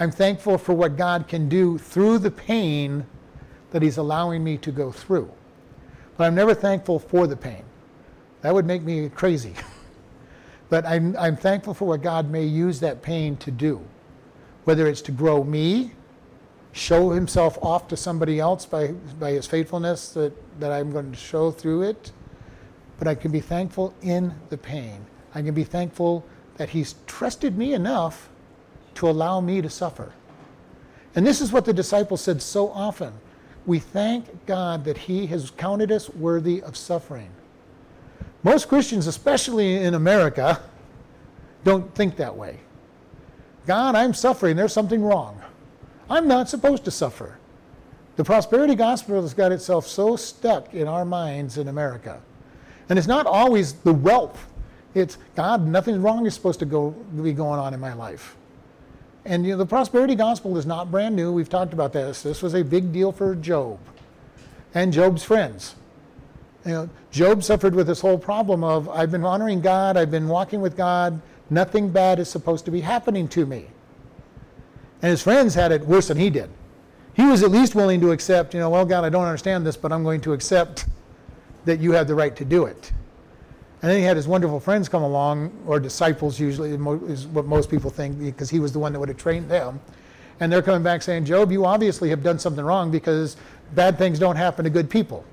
I'm thankful for what God can do through the pain that He's allowing me to go through. But I'm never thankful for the pain. That would make me crazy. but I'm, I'm thankful for what God may use that pain to do, whether it's to grow me, show Himself off to somebody else by, by His faithfulness that, that I'm going to show through it. But I can be thankful in the pain. I can be thankful that He's trusted me enough to allow me to suffer. And this is what the disciples said so often. We thank God that He has counted us worthy of suffering. Most Christians, especially in America, don't think that way. God, I'm suffering. There's something wrong. I'm not supposed to suffer. The prosperity gospel has got itself so stuck in our minds in America. And it's not always the wealth. It's God, nothing wrong is supposed to go, be going on in my life. And you know, the prosperity gospel is not brand new. We've talked about this. This was a big deal for Job and Job's friends. You know, Job suffered with this whole problem of I've been honoring God, I've been walking with God, nothing bad is supposed to be happening to me. And his friends had it worse than he did. He was at least willing to accept, you know, well, God, I don't understand this, but I'm going to accept that you have the right to do it. And then he had his wonderful friends come along, or disciples usually, is what most people think, because he was the one that would have trained them. And they're coming back saying, Job, you obviously have done something wrong because bad things don't happen to good people.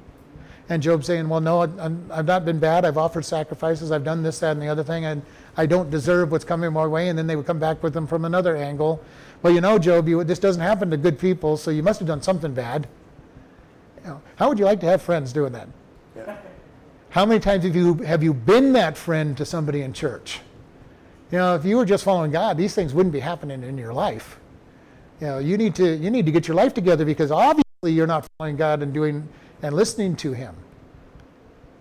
And Job saying, Well, no, i have not been bad. I've offered sacrifices. I've done this, that, and the other thing. And I don't deserve what's coming my way. And then they would come back with them from another angle. Well, you know, Job, you, this doesn't happen to good people, so you must have done something bad. You know, how would you like to have friends doing that? Yeah. How many times have you, have you been that friend to somebody in church? You know, if you were just following God, these things wouldn't be happening in your life. You know, you need to, you need to get your life together because obviously you're not following God and doing and listening to Him.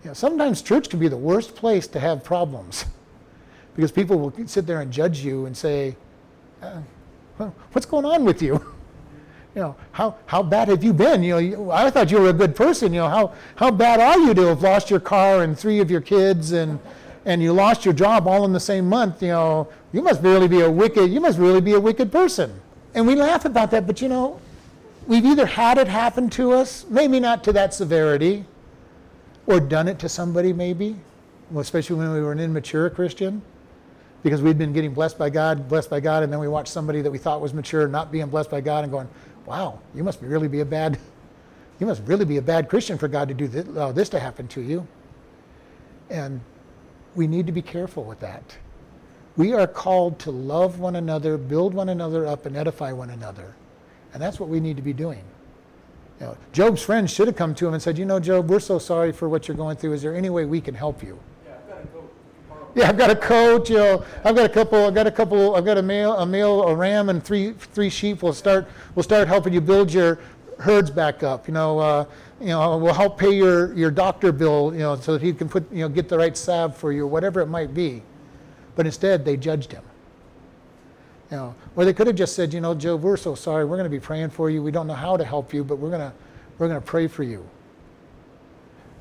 You know, sometimes church can be the worst place to have problems because people will sit there and judge you and say, uh, what's going on with you? You know, how, how bad have you been? You know, you, I thought you were a good person. You know, how, how bad are you to have lost your car and three of your kids and, and you lost your job all in the same month? You know, you must really be a wicked, you must really be a wicked person. And we laugh about that, but you know, we've either had it happen to us, maybe not to that severity, or done it to somebody maybe, especially when we were an immature Christian because we'd been getting blessed by God, blessed by God, and then we watched somebody that we thought was mature not being blessed by God and going, wow, you must really be a bad, you must really be a bad Christian for God to do this, allow this to happen to you. And we need to be careful with that. We are called to love one another, build one another up, and edify one another. And that's what we need to be doing. You know, Job's friends should have come to him and said, You know, Job, we're so sorry for what you're going through. Is there any way we can help you? Yeah, I've got a coat. You know, I've got a couple. I've got a couple. I've got a male, a male, a ram, and three three sheep. We'll start. We'll start helping you build your herds back up. You know, uh, you know, we'll help pay your your doctor bill. You know, so that he can put you know get the right salve for you, whatever it might be. But instead, they judged him. You know, or they could have just said, you know, Job, we're so sorry. We're going to be praying for you. We don't know how to help you, but we're gonna we're gonna pray for you.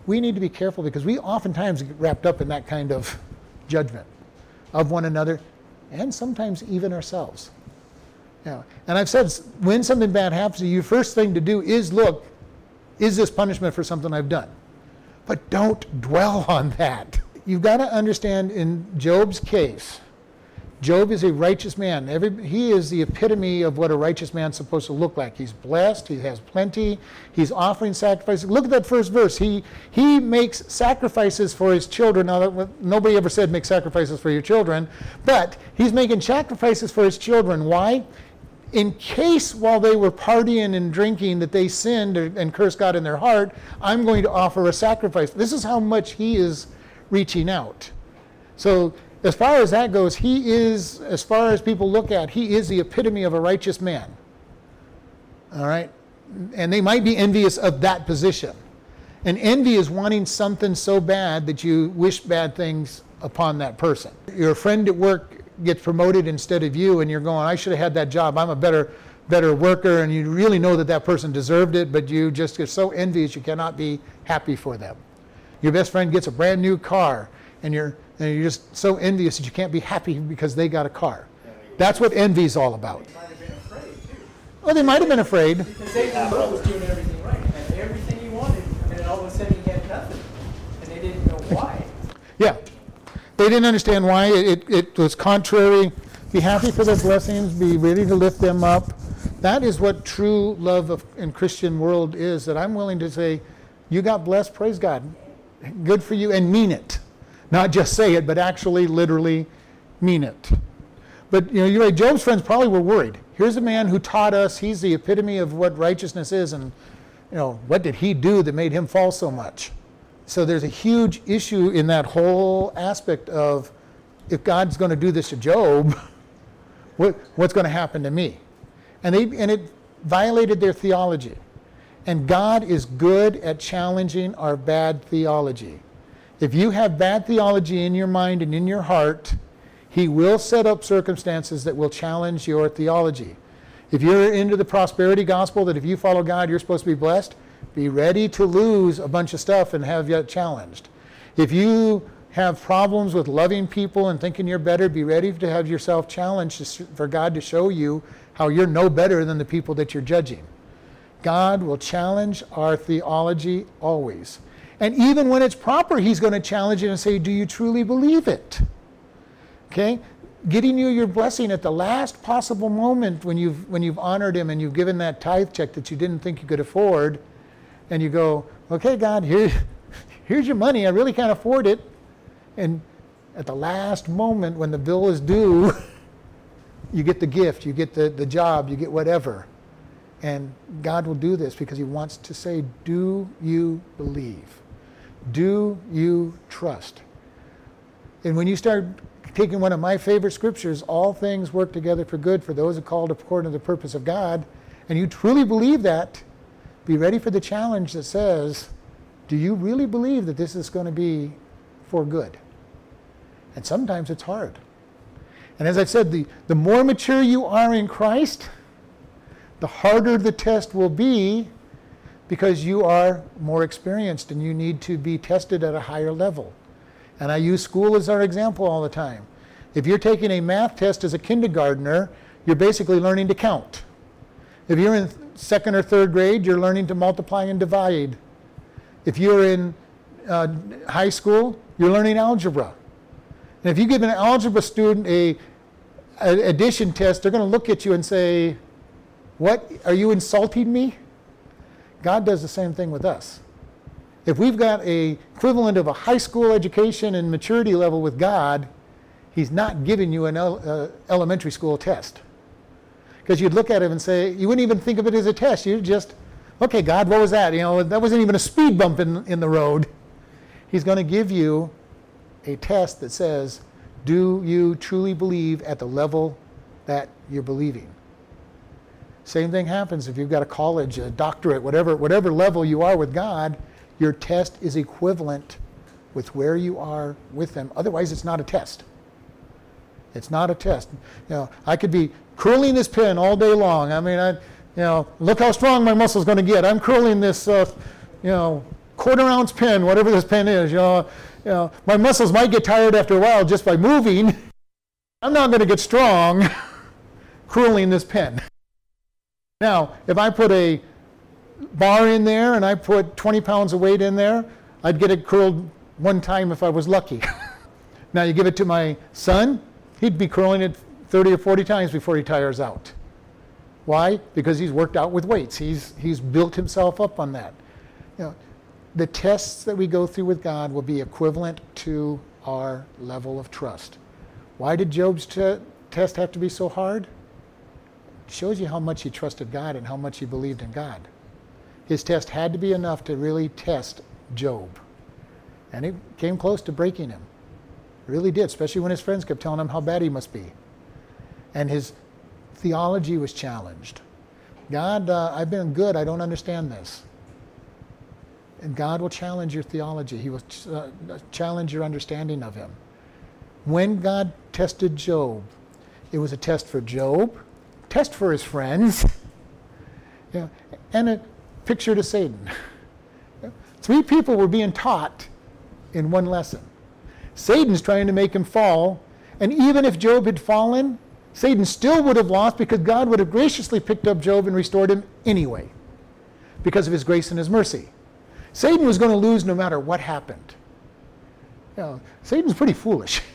We need to be careful because we oftentimes get wrapped up in that kind of judgment of one another and sometimes even ourselves. Yeah. And I've said when something bad happens to you, first thing to do is look, is this punishment for something I've done? But don't dwell on that. you've got to understand in Job's case, Job is a righteous man. Every, he is the epitome of what a righteous man's supposed to look like. He's blessed, he has plenty, he's offering sacrifices. Look at that first verse. He, he makes sacrifices for his children. Now, nobody ever said make sacrifices for your children, but he's making sacrifices for his children. Why? In case while they were partying and drinking that they sinned and cursed God in their heart, I'm going to offer a sacrifice. This is how much he is reaching out. So as far as that goes, he is, as far as people look at, he is the epitome of a righteous man. All right? And they might be envious of that position. And envy is wanting something so bad that you wish bad things upon that person. Your friend at work gets promoted instead of you, and you're going, I should have had that job. I'm a better, better worker, and you really know that that person deserved it, but you just get so envious you cannot be happy for them. Your best friend gets a brand new car, and you're and you're just so envious that you can't be happy because they got a car. That's what envy is all about. Well, they might have been afraid. Because they thought was doing everything right, and everything he wanted, and then all of a sudden he had nothing, and they didn't know why. Yeah, they didn't understand why. It, it was contrary. Be happy for their blessings. Be ready to lift them up. That is what true love of, in Christian world is. That I'm willing to say, you got blessed. Praise God. Good for you, and mean it. Not just say it, but actually literally mean it. But you know, you're right, Job's friends probably were worried. Here's a man who taught us, he's the epitome of what righteousness is, and you know, what did he do that made him fall so much? So there's a huge issue in that whole aspect of if God's going to do this to Job, what, what's going to happen to me? And, they, and it violated their theology. And God is good at challenging our bad theology. If you have bad theology in your mind and in your heart, He will set up circumstances that will challenge your theology. If you're into the prosperity gospel, that if you follow God, you're supposed to be blessed, be ready to lose a bunch of stuff and have you challenged. If you have problems with loving people and thinking you're better, be ready to have yourself challenged for God to show you how you're no better than the people that you're judging. God will challenge our theology always. And even when it's proper, he's going to challenge it and say, Do you truly believe it? Okay? Getting you your blessing at the last possible moment when you've, when you've honored him and you've given that tithe check that you didn't think you could afford, and you go, Okay, God, here, here's your money. I really can't afford it. And at the last moment when the bill is due, you get the gift, you get the, the job, you get whatever. And God will do this because He wants to say, Do you believe? Do you trust? And when you start taking one of my favorite scriptures, all things work together for good for those who called according to the purpose of God, and you truly believe that, be ready for the challenge that says, do you really believe that this is going to be for good? And sometimes it's hard. And as I said, the, the more mature you are in Christ, the harder the test will be because you are more experienced and you need to be tested at a higher level. And I use school as our example all the time. If you're taking a math test as a kindergartner, you're basically learning to count. If you're in second or third grade, you're learning to multiply and divide. If you're in uh, high school, you're learning algebra. And if you give an algebra student a, a addition test, they're going to look at you and say, "What are you insulting me?" God does the same thing with us. If we've got a equivalent of a high school education and maturity level with God, He's not giving you an uh, elementary school test. Because you'd look at him and say, you wouldn't even think of it as a test. You'd just, okay, God, what was that? You know, that wasn't even a speed bump in, in the road. He's going to give you a test that says, do you truly believe at the level that you're believing? Same thing happens if you've got a college, a doctorate, whatever, whatever level you are with God, your test is equivalent with where you are with them. Otherwise, it's not a test. It's not a test. You know, I could be curling this pen all day long. I mean, I, you know, look how strong my muscle's going to get. I'm curling this, uh, you know, quarter ounce pen, whatever this pen is. You know, you know, my muscles might get tired after a while just by moving. I'm not going to get strong curling this pen. Now, if I put a bar in there and I put 20 pounds of weight in there, I'd get it curled one time if I was lucky. now you give it to my son, he'd be curling it 30 or 40 times before he tires out. Why? Because he's worked out with weights. He's, he's built himself up on that. You know, the tests that we go through with God will be equivalent to our level of trust. Why did Job's t- test have to be so hard? Shows you how much he trusted God and how much he believed in God. His test had to be enough to really test Job. And it came close to breaking him. It really did, especially when his friends kept telling him how bad he must be. And his theology was challenged. God, uh, I've been good. I don't understand this. And God will challenge your theology. He will ch- uh, challenge your understanding of Him. When God tested Job, it was a test for Job, test for his friends, you know, and a picture to Satan. Three people were being taught in one lesson. Satan's trying to make him fall, and even if Job had fallen, Satan still would have lost because God would have graciously picked up Job and restored him anyway because of his grace and his mercy. Satan was going to lose no matter what happened. You know, Satan's pretty foolish.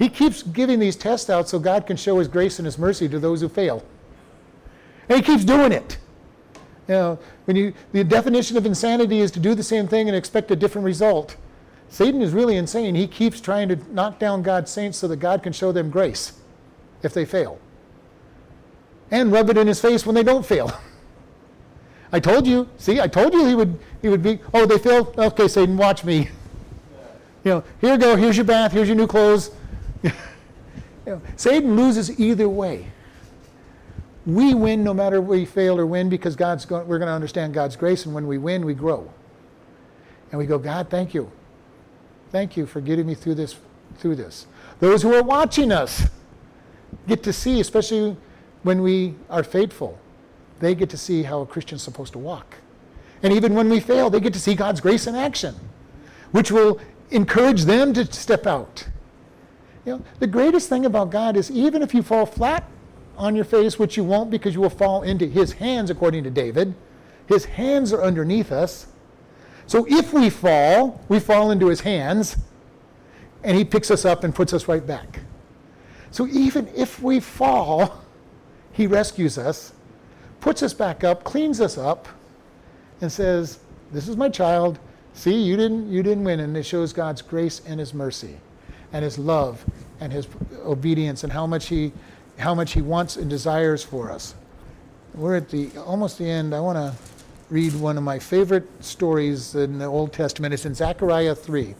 He keeps giving these tests out so God can show his grace and his mercy to those who fail. And he keeps doing it. You know, when you, the definition of insanity is to do the same thing and expect a different result. Satan is really insane. He keeps trying to knock down God's saints so that God can show them grace if they fail. And rub it in his face when they don't fail. I told you, see, I told you he would he would be, oh, they failed? Okay, Satan, watch me. You know, here you go, here's your bath, here's your new clothes. You know, Satan loses either way. We win no matter we fail or win because God's going, we're going to understand God's grace, and when we win, we grow. And we go, God, thank you. Thank you for getting me through this through this. Those who are watching us, get to see, especially when we are faithful, they get to see how a Christian's supposed to walk. And even when we fail, they get to see God's grace in action, which will encourage them to step out. You know, the greatest thing about God is even if you fall flat on your face, which you won't because you will fall into his hands, according to David, his hands are underneath us. So if we fall, we fall into his hands, and he picks us up and puts us right back. So even if we fall, he rescues us, puts us back up, cleans us up, and says, This is my child. See, you didn't, you didn't win. And it shows God's grace and his mercy and his love and his obedience and how much he, how much he wants and desires for us. We're at the almost the end. I want to read one of my favorite stories in the Old Testament. It's in Zechariah 3.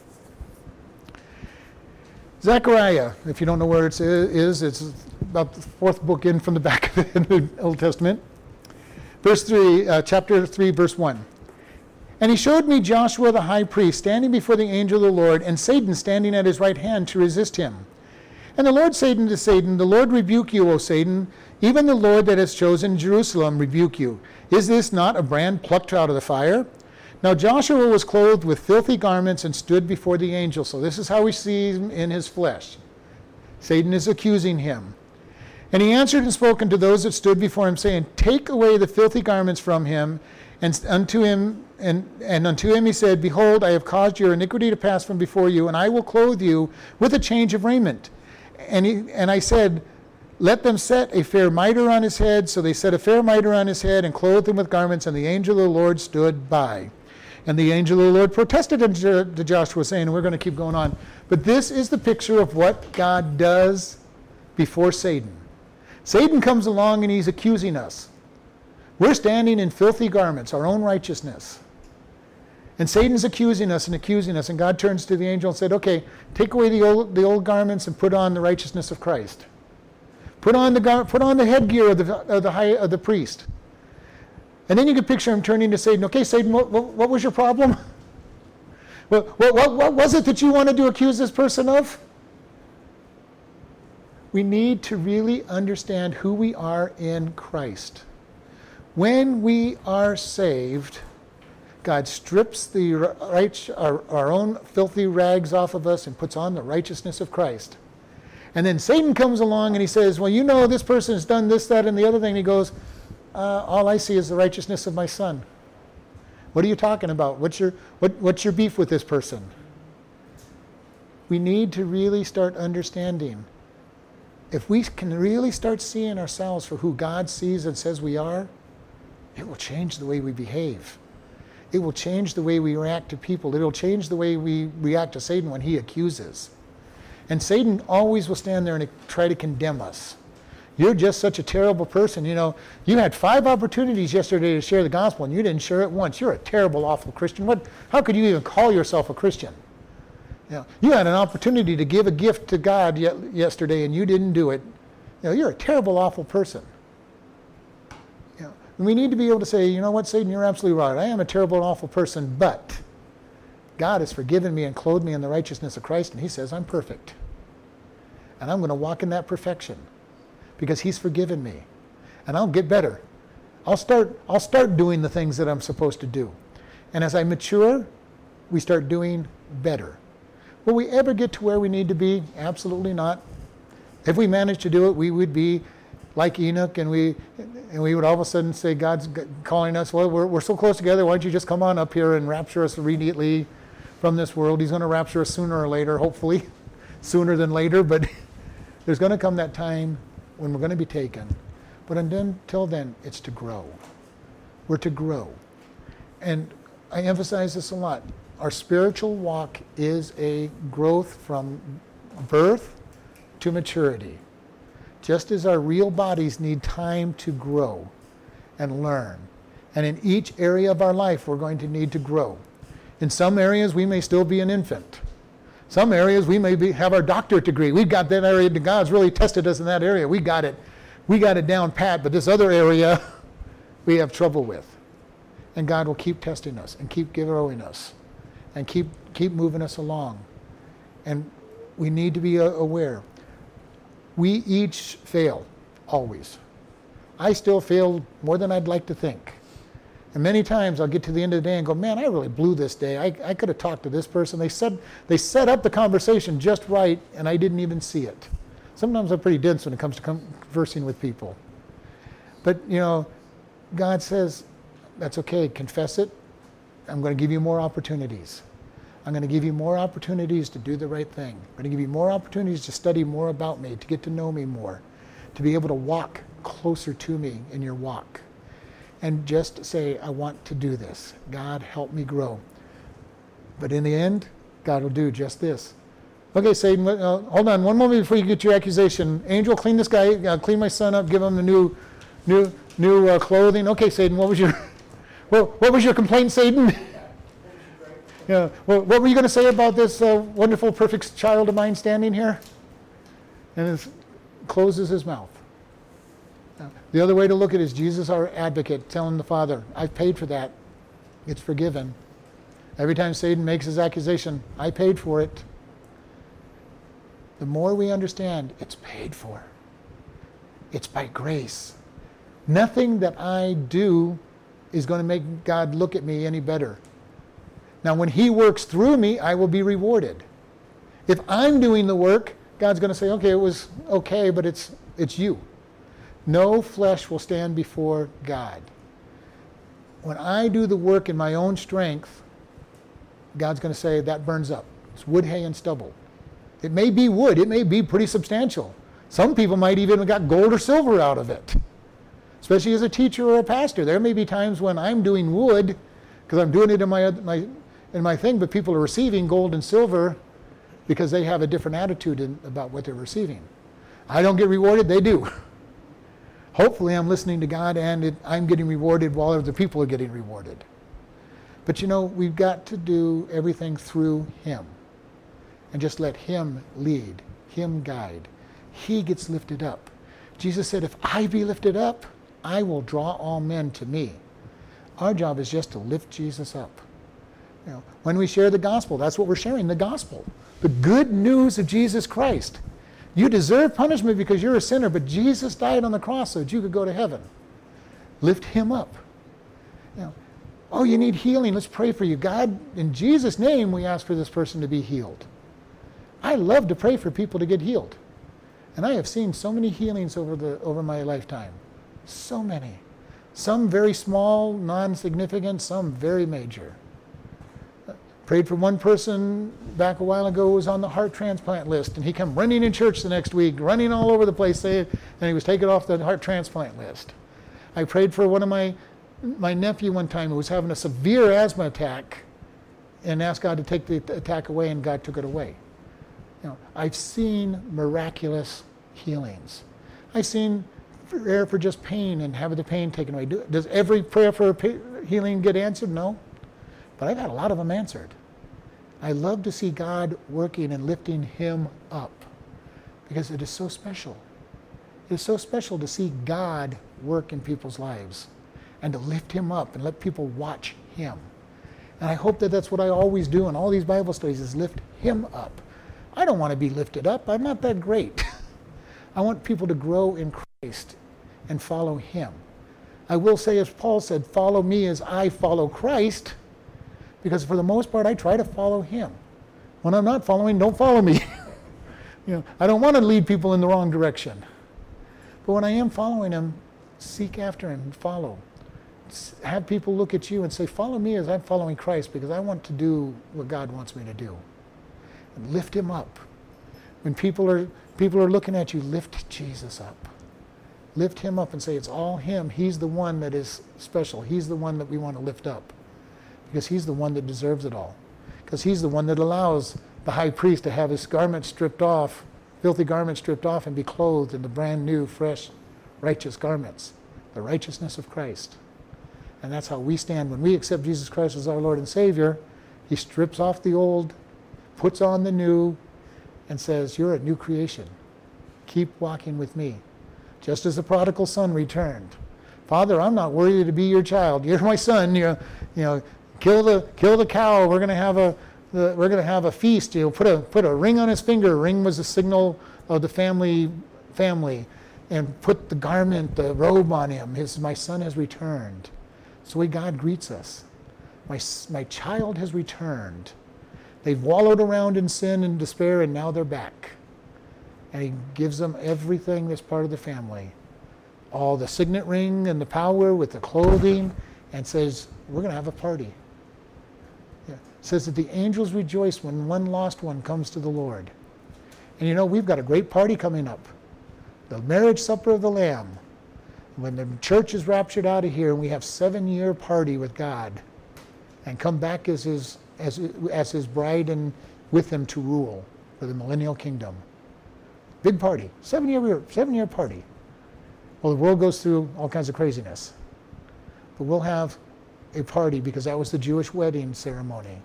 Zechariah, if you don't know where it is, it's about the fourth book in from the back of the Old Testament. Verse 3, uh, chapter 3, verse 1. And he showed me Joshua the high priest standing before the angel of the Lord, and Satan standing at his right hand to resist him. And the Lord said unto Satan, The Lord rebuke you, O Satan, even the Lord that has chosen Jerusalem rebuke you. Is this not a brand plucked out of the fire? Now Joshua was clothed with filthy garments and stood before the angel. So this is how we see him in his flesh. Satan is accusing him. And he answered and spoke unto those that stood before him, saying, Take away the filthy garments from him. And unto him, and, and unto him he said, Behold, I have caused your iniquity to pass from before you, and I will clothe you with a change of raiment. And, he, and I said, Let them set a fair mitre on his head. So they set a fair mitre on his head and clothed him with garments, and the angel of the Lord stood by. And the angel of the Lord protested to Joshua, saying, We're going to keep going on. But this is the picture of what God does before Satan. Satan comes along and he's accusing us. We're standing in filthy garments, our own righteousness. And Satan's accusing us and accusing us. And God turns to the angel and said, Okay, take away the old, the old garments and put on the righteousness of Christ. Put on the, gar- put on the headgear of the, of the, high, of the priest. And then you can picture him turning to Satan. Okay, Satan, what, what, what was your problem? What, what, what was it that you wanted to accuse this person of? We need to really understand who we are in Christ. When we are saved, God strips the right, our, our own filthy rags off of us and puts on the righteousness of Christ. And then Satan comes along and he says, Well, you know, this person has done this, that, and the other thing. And he goes, uh, all I see is the righteousness of my son. What are you talking about? What's your, what, what's your beef with this person? we need to really start understanding. If we can really start seeing ourselves for who God sees and says we are, it will change the way we behave. It will change the way we react to people. It'll change the way we react to Satan when he accuses. And Satan always will stand there and try to condemn us. You're just such a terrible person. You know, you had five opportunities yesterday to share the gospel and you didn't share it once. You're a terrible, awful Christian. What, how could you even call yourself a Christian? You, know, you had an opportunity to give a gift to God yesterday and you didn't do it. You know, you're a terrible, awful person. And we need to be able to say, you know what, Satan, you're absolutely right. I am a terrible and awful person, but God has forgiven me and clothed me in the righteousness of Christ, and He says I'm perfect. And I'm going to walk in that perfection because He's forgiven me. And I'll get better. I'll start, I'll start doing the things that I'm supposed to do. And as I mature, we start doing better. Will we ever get to where we need to be? Absolutely not. If we managed to do it, we would be like Enoch, and we and we would all of a sudden say, God's calling us. Well, we're, we're so close together. Why don't you just come on up here and rapture us immediately from this world? He's going to rapture us sooner or later, hopefully, sooner than later. But there's going to come that time when we're going to be taken. But until then, it's to grow. We're to grow. And I emphasize this a lot. Our spiritual walk is a growth from birth to maturity. Just as our real bodies need time to grow and learn. And in each area of our life, we're going to need to grow. In some areas, we may still be an infant. Some areas we may be, have our doctorate degree. We've got that area. God's really tested us in that area. We got it. We got it down pat. But this other area, we have trouble with. And God will keep testing us and keep growing us and keep keep moving us along. And we need to be aware. We each fail, always. I still fail more than I'd like to think. And many times I'll get to the end of the day and go, man, I really blew this day. I, I could have talked to this person. They said they set up the conversation just right, and I didn't even see it. Sometimes I'm pretty dense when it comes to conversing with people. But you know, God says, that's okay. Confess it. I'm going to give you more opportunities. I'm going to give you more opportunities to do the right thing. I'm going to give you more opportunities to study more about me, to get to know me more, to be able to walk closer to me in your walk and just say, I want to do this. God, help me grow. But in the end, God will do just this. Okay, Satan, uh, hold on one moment before you get your accusation. Angel, clean this guy, uh, clean my son up, give him the new, new, new uh, clothing. Okay, Satan, what was your, well, what was your complaint, Satan? yeah, well, what were you going to say about this uh, wonderful, perfect child of mine standing here? And it closes his mouth. The other way to look at it is Jesus, our advocate, telling the Father, I've paid for that. It's forgiven. Every time Satan makes his accusation, I paid for it. The more we understand, it's paid for. It's by grace. Nothing that I do is going to make God look at me any better. Now, when He works through me, I will be rewarded. If I'm doing the work, God's going to say, okay, it was okay, but it's, it's you. No flesh will stand before God. When I do the work in my own strength, God's going to say, that burns up. It's wood, hay, and stubble. It may be wood, it may be pretty substantial. Some people might even have got gold or silver out of it, especially as a teacher or a pastor. There may be times when I'm doing wood because I'm doing it in my, my, in my thing, but people are receiving gold and silver because they have a different attitude in, about what they're receiving. I don't get rewarded, they do. Hopefully, I'm listening to God and it, I'm getting rewarded while other people are getting rewarded. But you know, we've got to do everything through Him and just let Him lead, Him guide. He gets lifted up. Jesus said, If I be lifted up, I will draw all men to me. Our job is just to lift Jesus up. When we share the gospel, that's what we're sharing the gospel. The good news of Jesus Christ. You deserve punishment because you're a sinner, but Jesus died on the cross so that you could go to heaven. Lift him up. You know, oh, you need healing. Let's pray for you. God, in Jesus' name, we ask for this person to be healed. I love to pray for people to get healed. And I have seen so many healings over, the, over my lifetime. So many. Some very small, non significant, some very major prayed for one person back a while ago who was on the heart transplant list, and he came running in church the next week, running all over the place, and he was taken off the heart transplant list. I prayed for one of my my nephew one time who was having a severe asthma attack, and asked God to take the attack away, and God took it away. You know, I've seen miraculous healings. I've seen prayer for just pain and having the pain taken away. Does every prayer for healing get answered? No. But I've had a lot of them answered. I love to see God working and lifting him up because it is so special. It is so special to see God work in people's lives and to lift him up and let people watch him. And I hope that that's what I always do in all these Bible studies is lift him up. I don't want to be lifted up. I'm not that great. I want people to grow in Christ and follow him. I will say, as Paul said, follow me as I follow Christ, because for the most part, I try to follow him. When I'm not following, don't follow me. you know, I don't want to lead people in the wrong direction. But when I am following him, seek after him follow. Have people look at you and say, Follow me as I'm following Christ because I want to do what God wants me to do. And lift him up. When people are, people are looking at you, lift Jesus up lift him up and say it's all him. He's the one that is special. He's the one that we want to lift up because he's the one that deserves it all. Because he's the one that allows the high priest to have his garments stripped off, filthy garments stripped off, and be clothed in the brand new, fresh, righteous garments, the righteousness of Christ. And that's how we stand. When we accept Jesus Christ as our Lord and Savior, he strips off the old, puts on the new, and says, You're a new creation. Keep walking with me just as the prodigal son returned. Father, I'm not worthy to be your child. You're my son. You you know kill the kill the cow. We're going to have a the, we're going to have a feast. You know, put a put a ring on his finger. Ring was a signal of the family family, and put the garment, the robe on him. His my son has returned. It's the way God greets us. My my child has returned. They've wallowed around in sin and despair, and now they're back and he gives them everything that's part of the family all the signet ring and the power with the clothing and says we're going to have a party. Says that the angels rejoice when one lost one comes to the lord and you know we've got a great party coming up the marriage supper of the lamb when the church is raptured out of here and we have seven year party with god and come back as his as, as his bride and with him to rule for the millennial kingdom Big party, seven year, seven year party. Well, the world goes through all kinds of craziness. But we'll have a party because that was the Jewish wedding ceremony.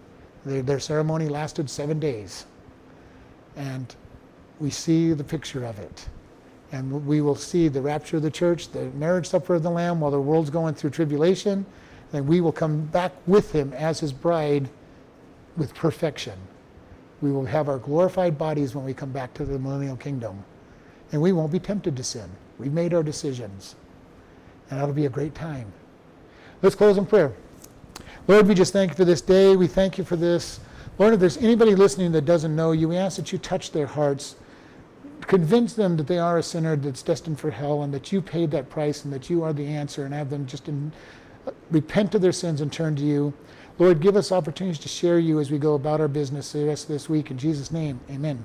Their, their ceremony lasted seven days. And we see the picture of it. And we will see the rapture of the church, the marriage supper of the Lamb while the world's going through tribulation. And we will come back with him as his bride with perfection. We will have our glorified bodies when we come back to the millennial kingdom. And we won't be tempted to sin. We've made our decisions. And that'll be a great time. Let's close in prayer. Lord, we just thank you for this day. We thank you for this. Lord, if there's anybody listening that doesn't know you, we ask that you touch their hearts. Convince them that they are a sinner that's destined for hell and that you paid that price and that you are the answer and have them just in, repent of their sins and turn to you. Lord, give us opportunities to share you as we go about our business the rest of this week. In Jesus' name, amen.